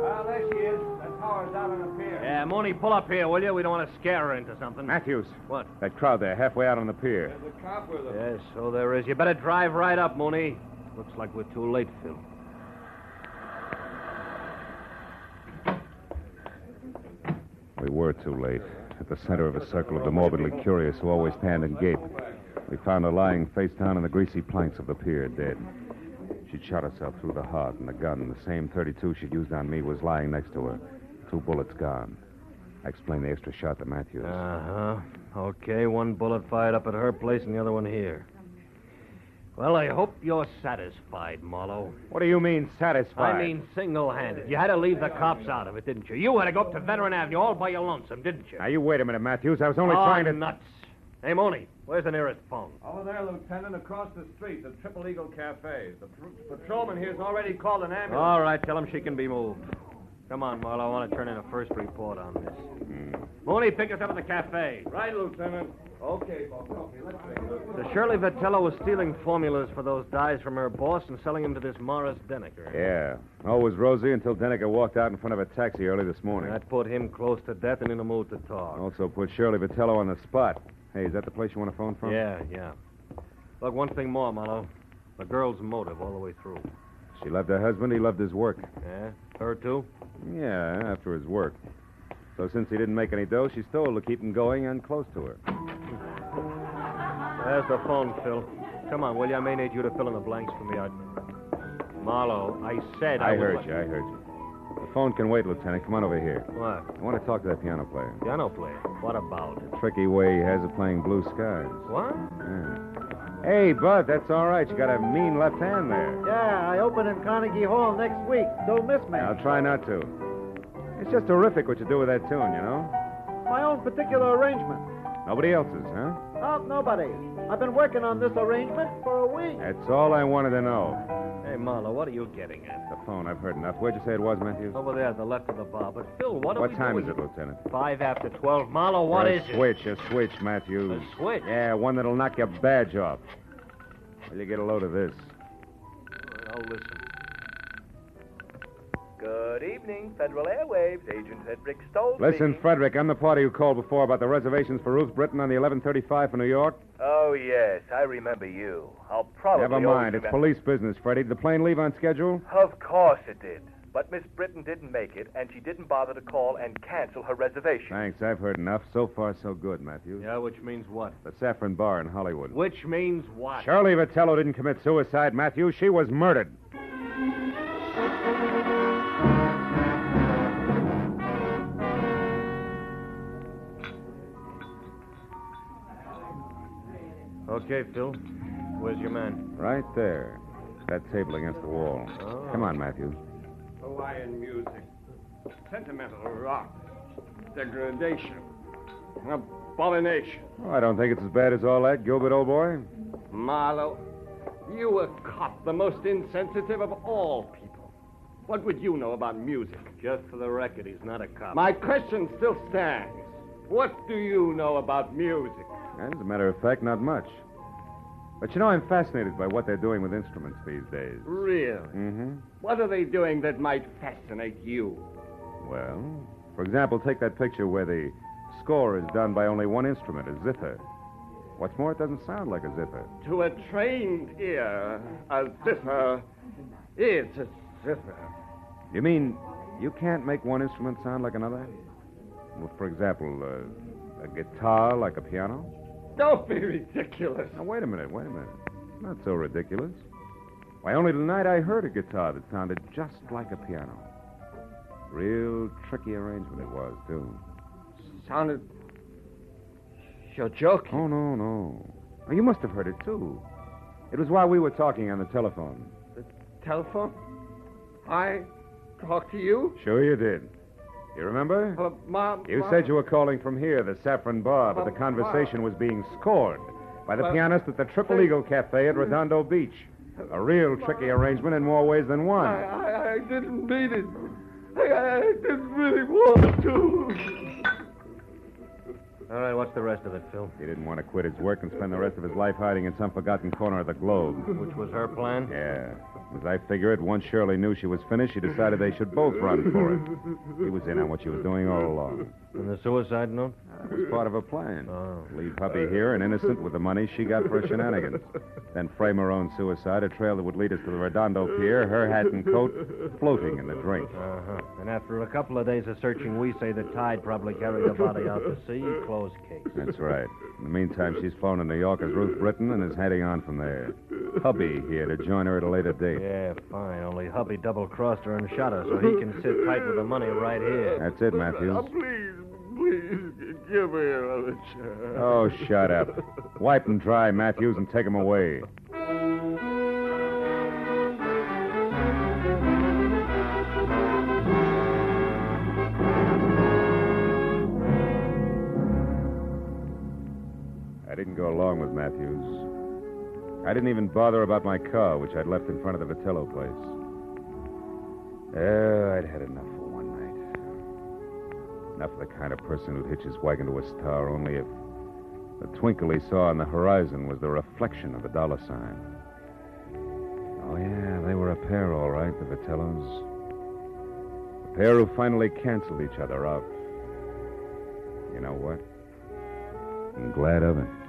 Well, there she is. That tower's out on the pier. Yeah, Mooney, pull up here, will you? We don't want to scare her into something. Matthews. What? That crowd there, halfway out on the pier. There's a cop with her. Yes, so there is. You better drive right up, Mooney. Looks like we're too late, Phil. We were too late. At the center of a circle of the morbidly curious who always stand and gape, we found her lying face down on the greasy planks of the pier, dead. She'd shot herself through the heart, and the gun, and the same 32 she'd used on me, was lying next to her. Two bullets gone. I explained the extra shot to Matthews. Uh huh. Okay, one bullet fired up at her place and the other one here. Well, I hope you're satisfied, Marlowe. What do you mean, satisfied? I mean single handed. You had to leave the cops out of it, didn't you? You had to go up to Veteran Avenue all by your lonesome, didn't you? Now, you wait a minute, Matthews. I was only oh, trying to. nuts. Hey, Mooney, where's the nearest phone? Over there, Lieutenant, across the street, the Triple Eagle Cafe. The pr- patrolman here's already called an ambulance. All right, tell him she can be moved. Come on, Marlowe. I want to turn in a first report on this. Hmm. Mooney, pick us up at the cafe. Right, Lieutenant. Okay, boss. Okay, let's take a look. So Shirley Vitello was stealing formulas for those dyes from her boss and selling them to this Morris Deniker. Yeah. All was rosy until Deniker walked out in front of a taxi early this morning. That put him close to death and in a mood to talk. Also put Shirley Vitello on the spot. Hey, is that the place you want to phone from? Yeah, yeah. Look, one thing more, Marlowe. The girl's motive all the way through. She loved her husband. He loved his work. Yeah? Her, too? Yeah, after his work. So since he didn't make any dough, she stole to keep him going and close to her. There's the phone, Phil. Come on, will you? I may need you to fill in the blanks for me. I... Marlowe, I said I, I heard you. I heard you. The phone can wait, Lieutenant. Come on over here. What? I want to talk to that piano player. Piano player. What about? The tricky way he has of playing blue skies. What? Yeah. Hey, Bud, that's all right. You got a mean left hand there. Yeah, I open in Carnegie Hall next week. Don't miss me. I'll try not to. It's just terrific what you do with that tune, you know? My own particular arrangement. Nobody else's, huh? Not nobody. I've been working on this arrangement for a week. That's all I wanted to know. Hey, Marlowe, what are you getting at? The phone, I've heard enough. Where'd you say it was, Matthews? Over there, the left of the bar. But, Phil, what are you. What we time doing? is it, Lieutenant? Five after twelve. Marlowe, what a is it? switch, a switch, Matthews. A switch? Yeah, one that'll knock your badge off. Will you get a load of this? I'll listen. Good evening, Federal Airlines. Agent Edric Stoll. Listen, speaking. Frederick, I'm the party who called before about the reservations for Ruth Britton on the 1135 for New York. Oh, yes, I remember you. I'll probably. Never mind. It's remember- police business, Freddie. Did the plane leave on schedule? Of course it did. But Miss Britton didn't make it, and she didn't bother to call and cancel her reservation. Thanks. I've heard enough. So far, so good, Matthew. Yeah, which means what? The Saffron Bar in Hollywood. Which means what? Shirley Vitello didn't commit suicide, Matthew. She was murdered. Okay, Phil. Where's your man? Right there. That table against the wall. Oh. Come on, Matthews. Hawaiian music, sentimental rock, degradation, abomination. Oh, I don't think it's as bad as all that, Gilbert, old boy. Marlowe, you a cop, the most insensitive of all people. What would you know about music? Just for the record, he's not a cop. My question still stands. What do you know about music? As a matter of fact, not much. But you know, I'm fascinated by what they're doing with instruments these days. Really? Mm-hmm. What are they doing that might fascinate you? Well, for example, take that picture where the score is done by only one instrument, a zither. What's more, it doesn't sound like a zither. To a trained ear, a zither is a zither. You mean you can't make one instrument sound like another? Well, for example, uh, a guitar like a piano? Don't be ridiculous. Now, wait a minute, wait a minute. Not so ridiculous. Why, only tonight I heard a guitar that sounded just like a piano. Real tricky arrangement it was, too. Sounded. You're joking. Oh, no, no. You must have heard it, too. It was while we were talking on the telephone. The telephone? I talked to you? Sure you did. You remember? Uh, Mom. You Mom- said you were calling from here, the Saffron Bar, but the Mom, conversation was being scored by the Well, pianist at the Triple Eagle Cafe at Redondo Beach. A real tricky arrangement in more ways than one. I, I, I didn't mean it. I, I didn't really want to. All right, what's the rest of it, Phil? He didn't want to quit his work and spend the rest of his life hiding in some forgotten corner of the globe. Which was her plan? Yeah. As I figure it, once Shirley knew she was finished, she decided they should both run for it. He was in on what she was doing all along. And the suicide note? It was part of a plan. Oh. Leave Puppy here and innocent with the money she got for her shenanigans. Then frame her own suicide, a trail that would lead us to the Redondo Pier, her hat and coat floating in the drink. Uh-huh. And after a couple of days of searching, we say the tide probably carried the body out to sea. Closed case. That's right. In the meantime, she's flown to New York as Ruth Britton and is heading on from there. Hubby here to join her at a later date. Yeah, fine. Only hubby double-crossed her and shot her, so he can sit tight with the money right here. That's it, Matthews. please, please, give me another chance. Oh, shut up. Wipe them dry, Matthews, and take them away. I didn't go along with Matthews. I didn't even bother about my car, which I'd left in front of the Vitello place. Oh, I'd had enough for. Enough of the kind of person who'd hitch his wagon to a star only if the twinkle he saw on the horizon was the reflection of a dollar sign. Oh, yeah, they were a pair, all right, the Vitellos. A pair who finally canceled each other out. You know what? I'm glad of it.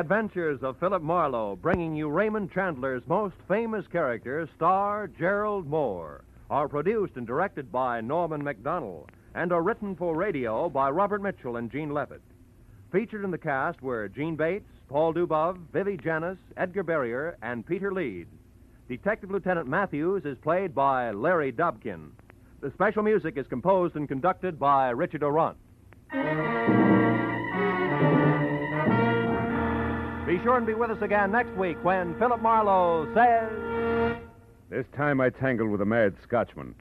Adventures of Philip Marlowe, bringing you Raymond Chandler's most famous character, star Gerald Mohr, are produced and directed by Norman Macdonnell and are written for radio by Robert Mitchell and Gene Levitt. Featured in the cast were Jeanne Bates, Paul Dubov, Vivi Janis, Edgar Barrier, and Peter Leeds. Detective Lieutenant Matthews is played by Larry Dobkin. The special music is composed and conducted by Richard Aurandt. Be sure and be with us again next week when Philip Marlowe says. This time I tangled with a mad Scotchman,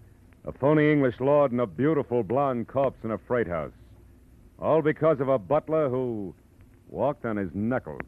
a phony English lord, and a beautiful blonde corpse in a freight house. All because of a butler who walked on his knuckles.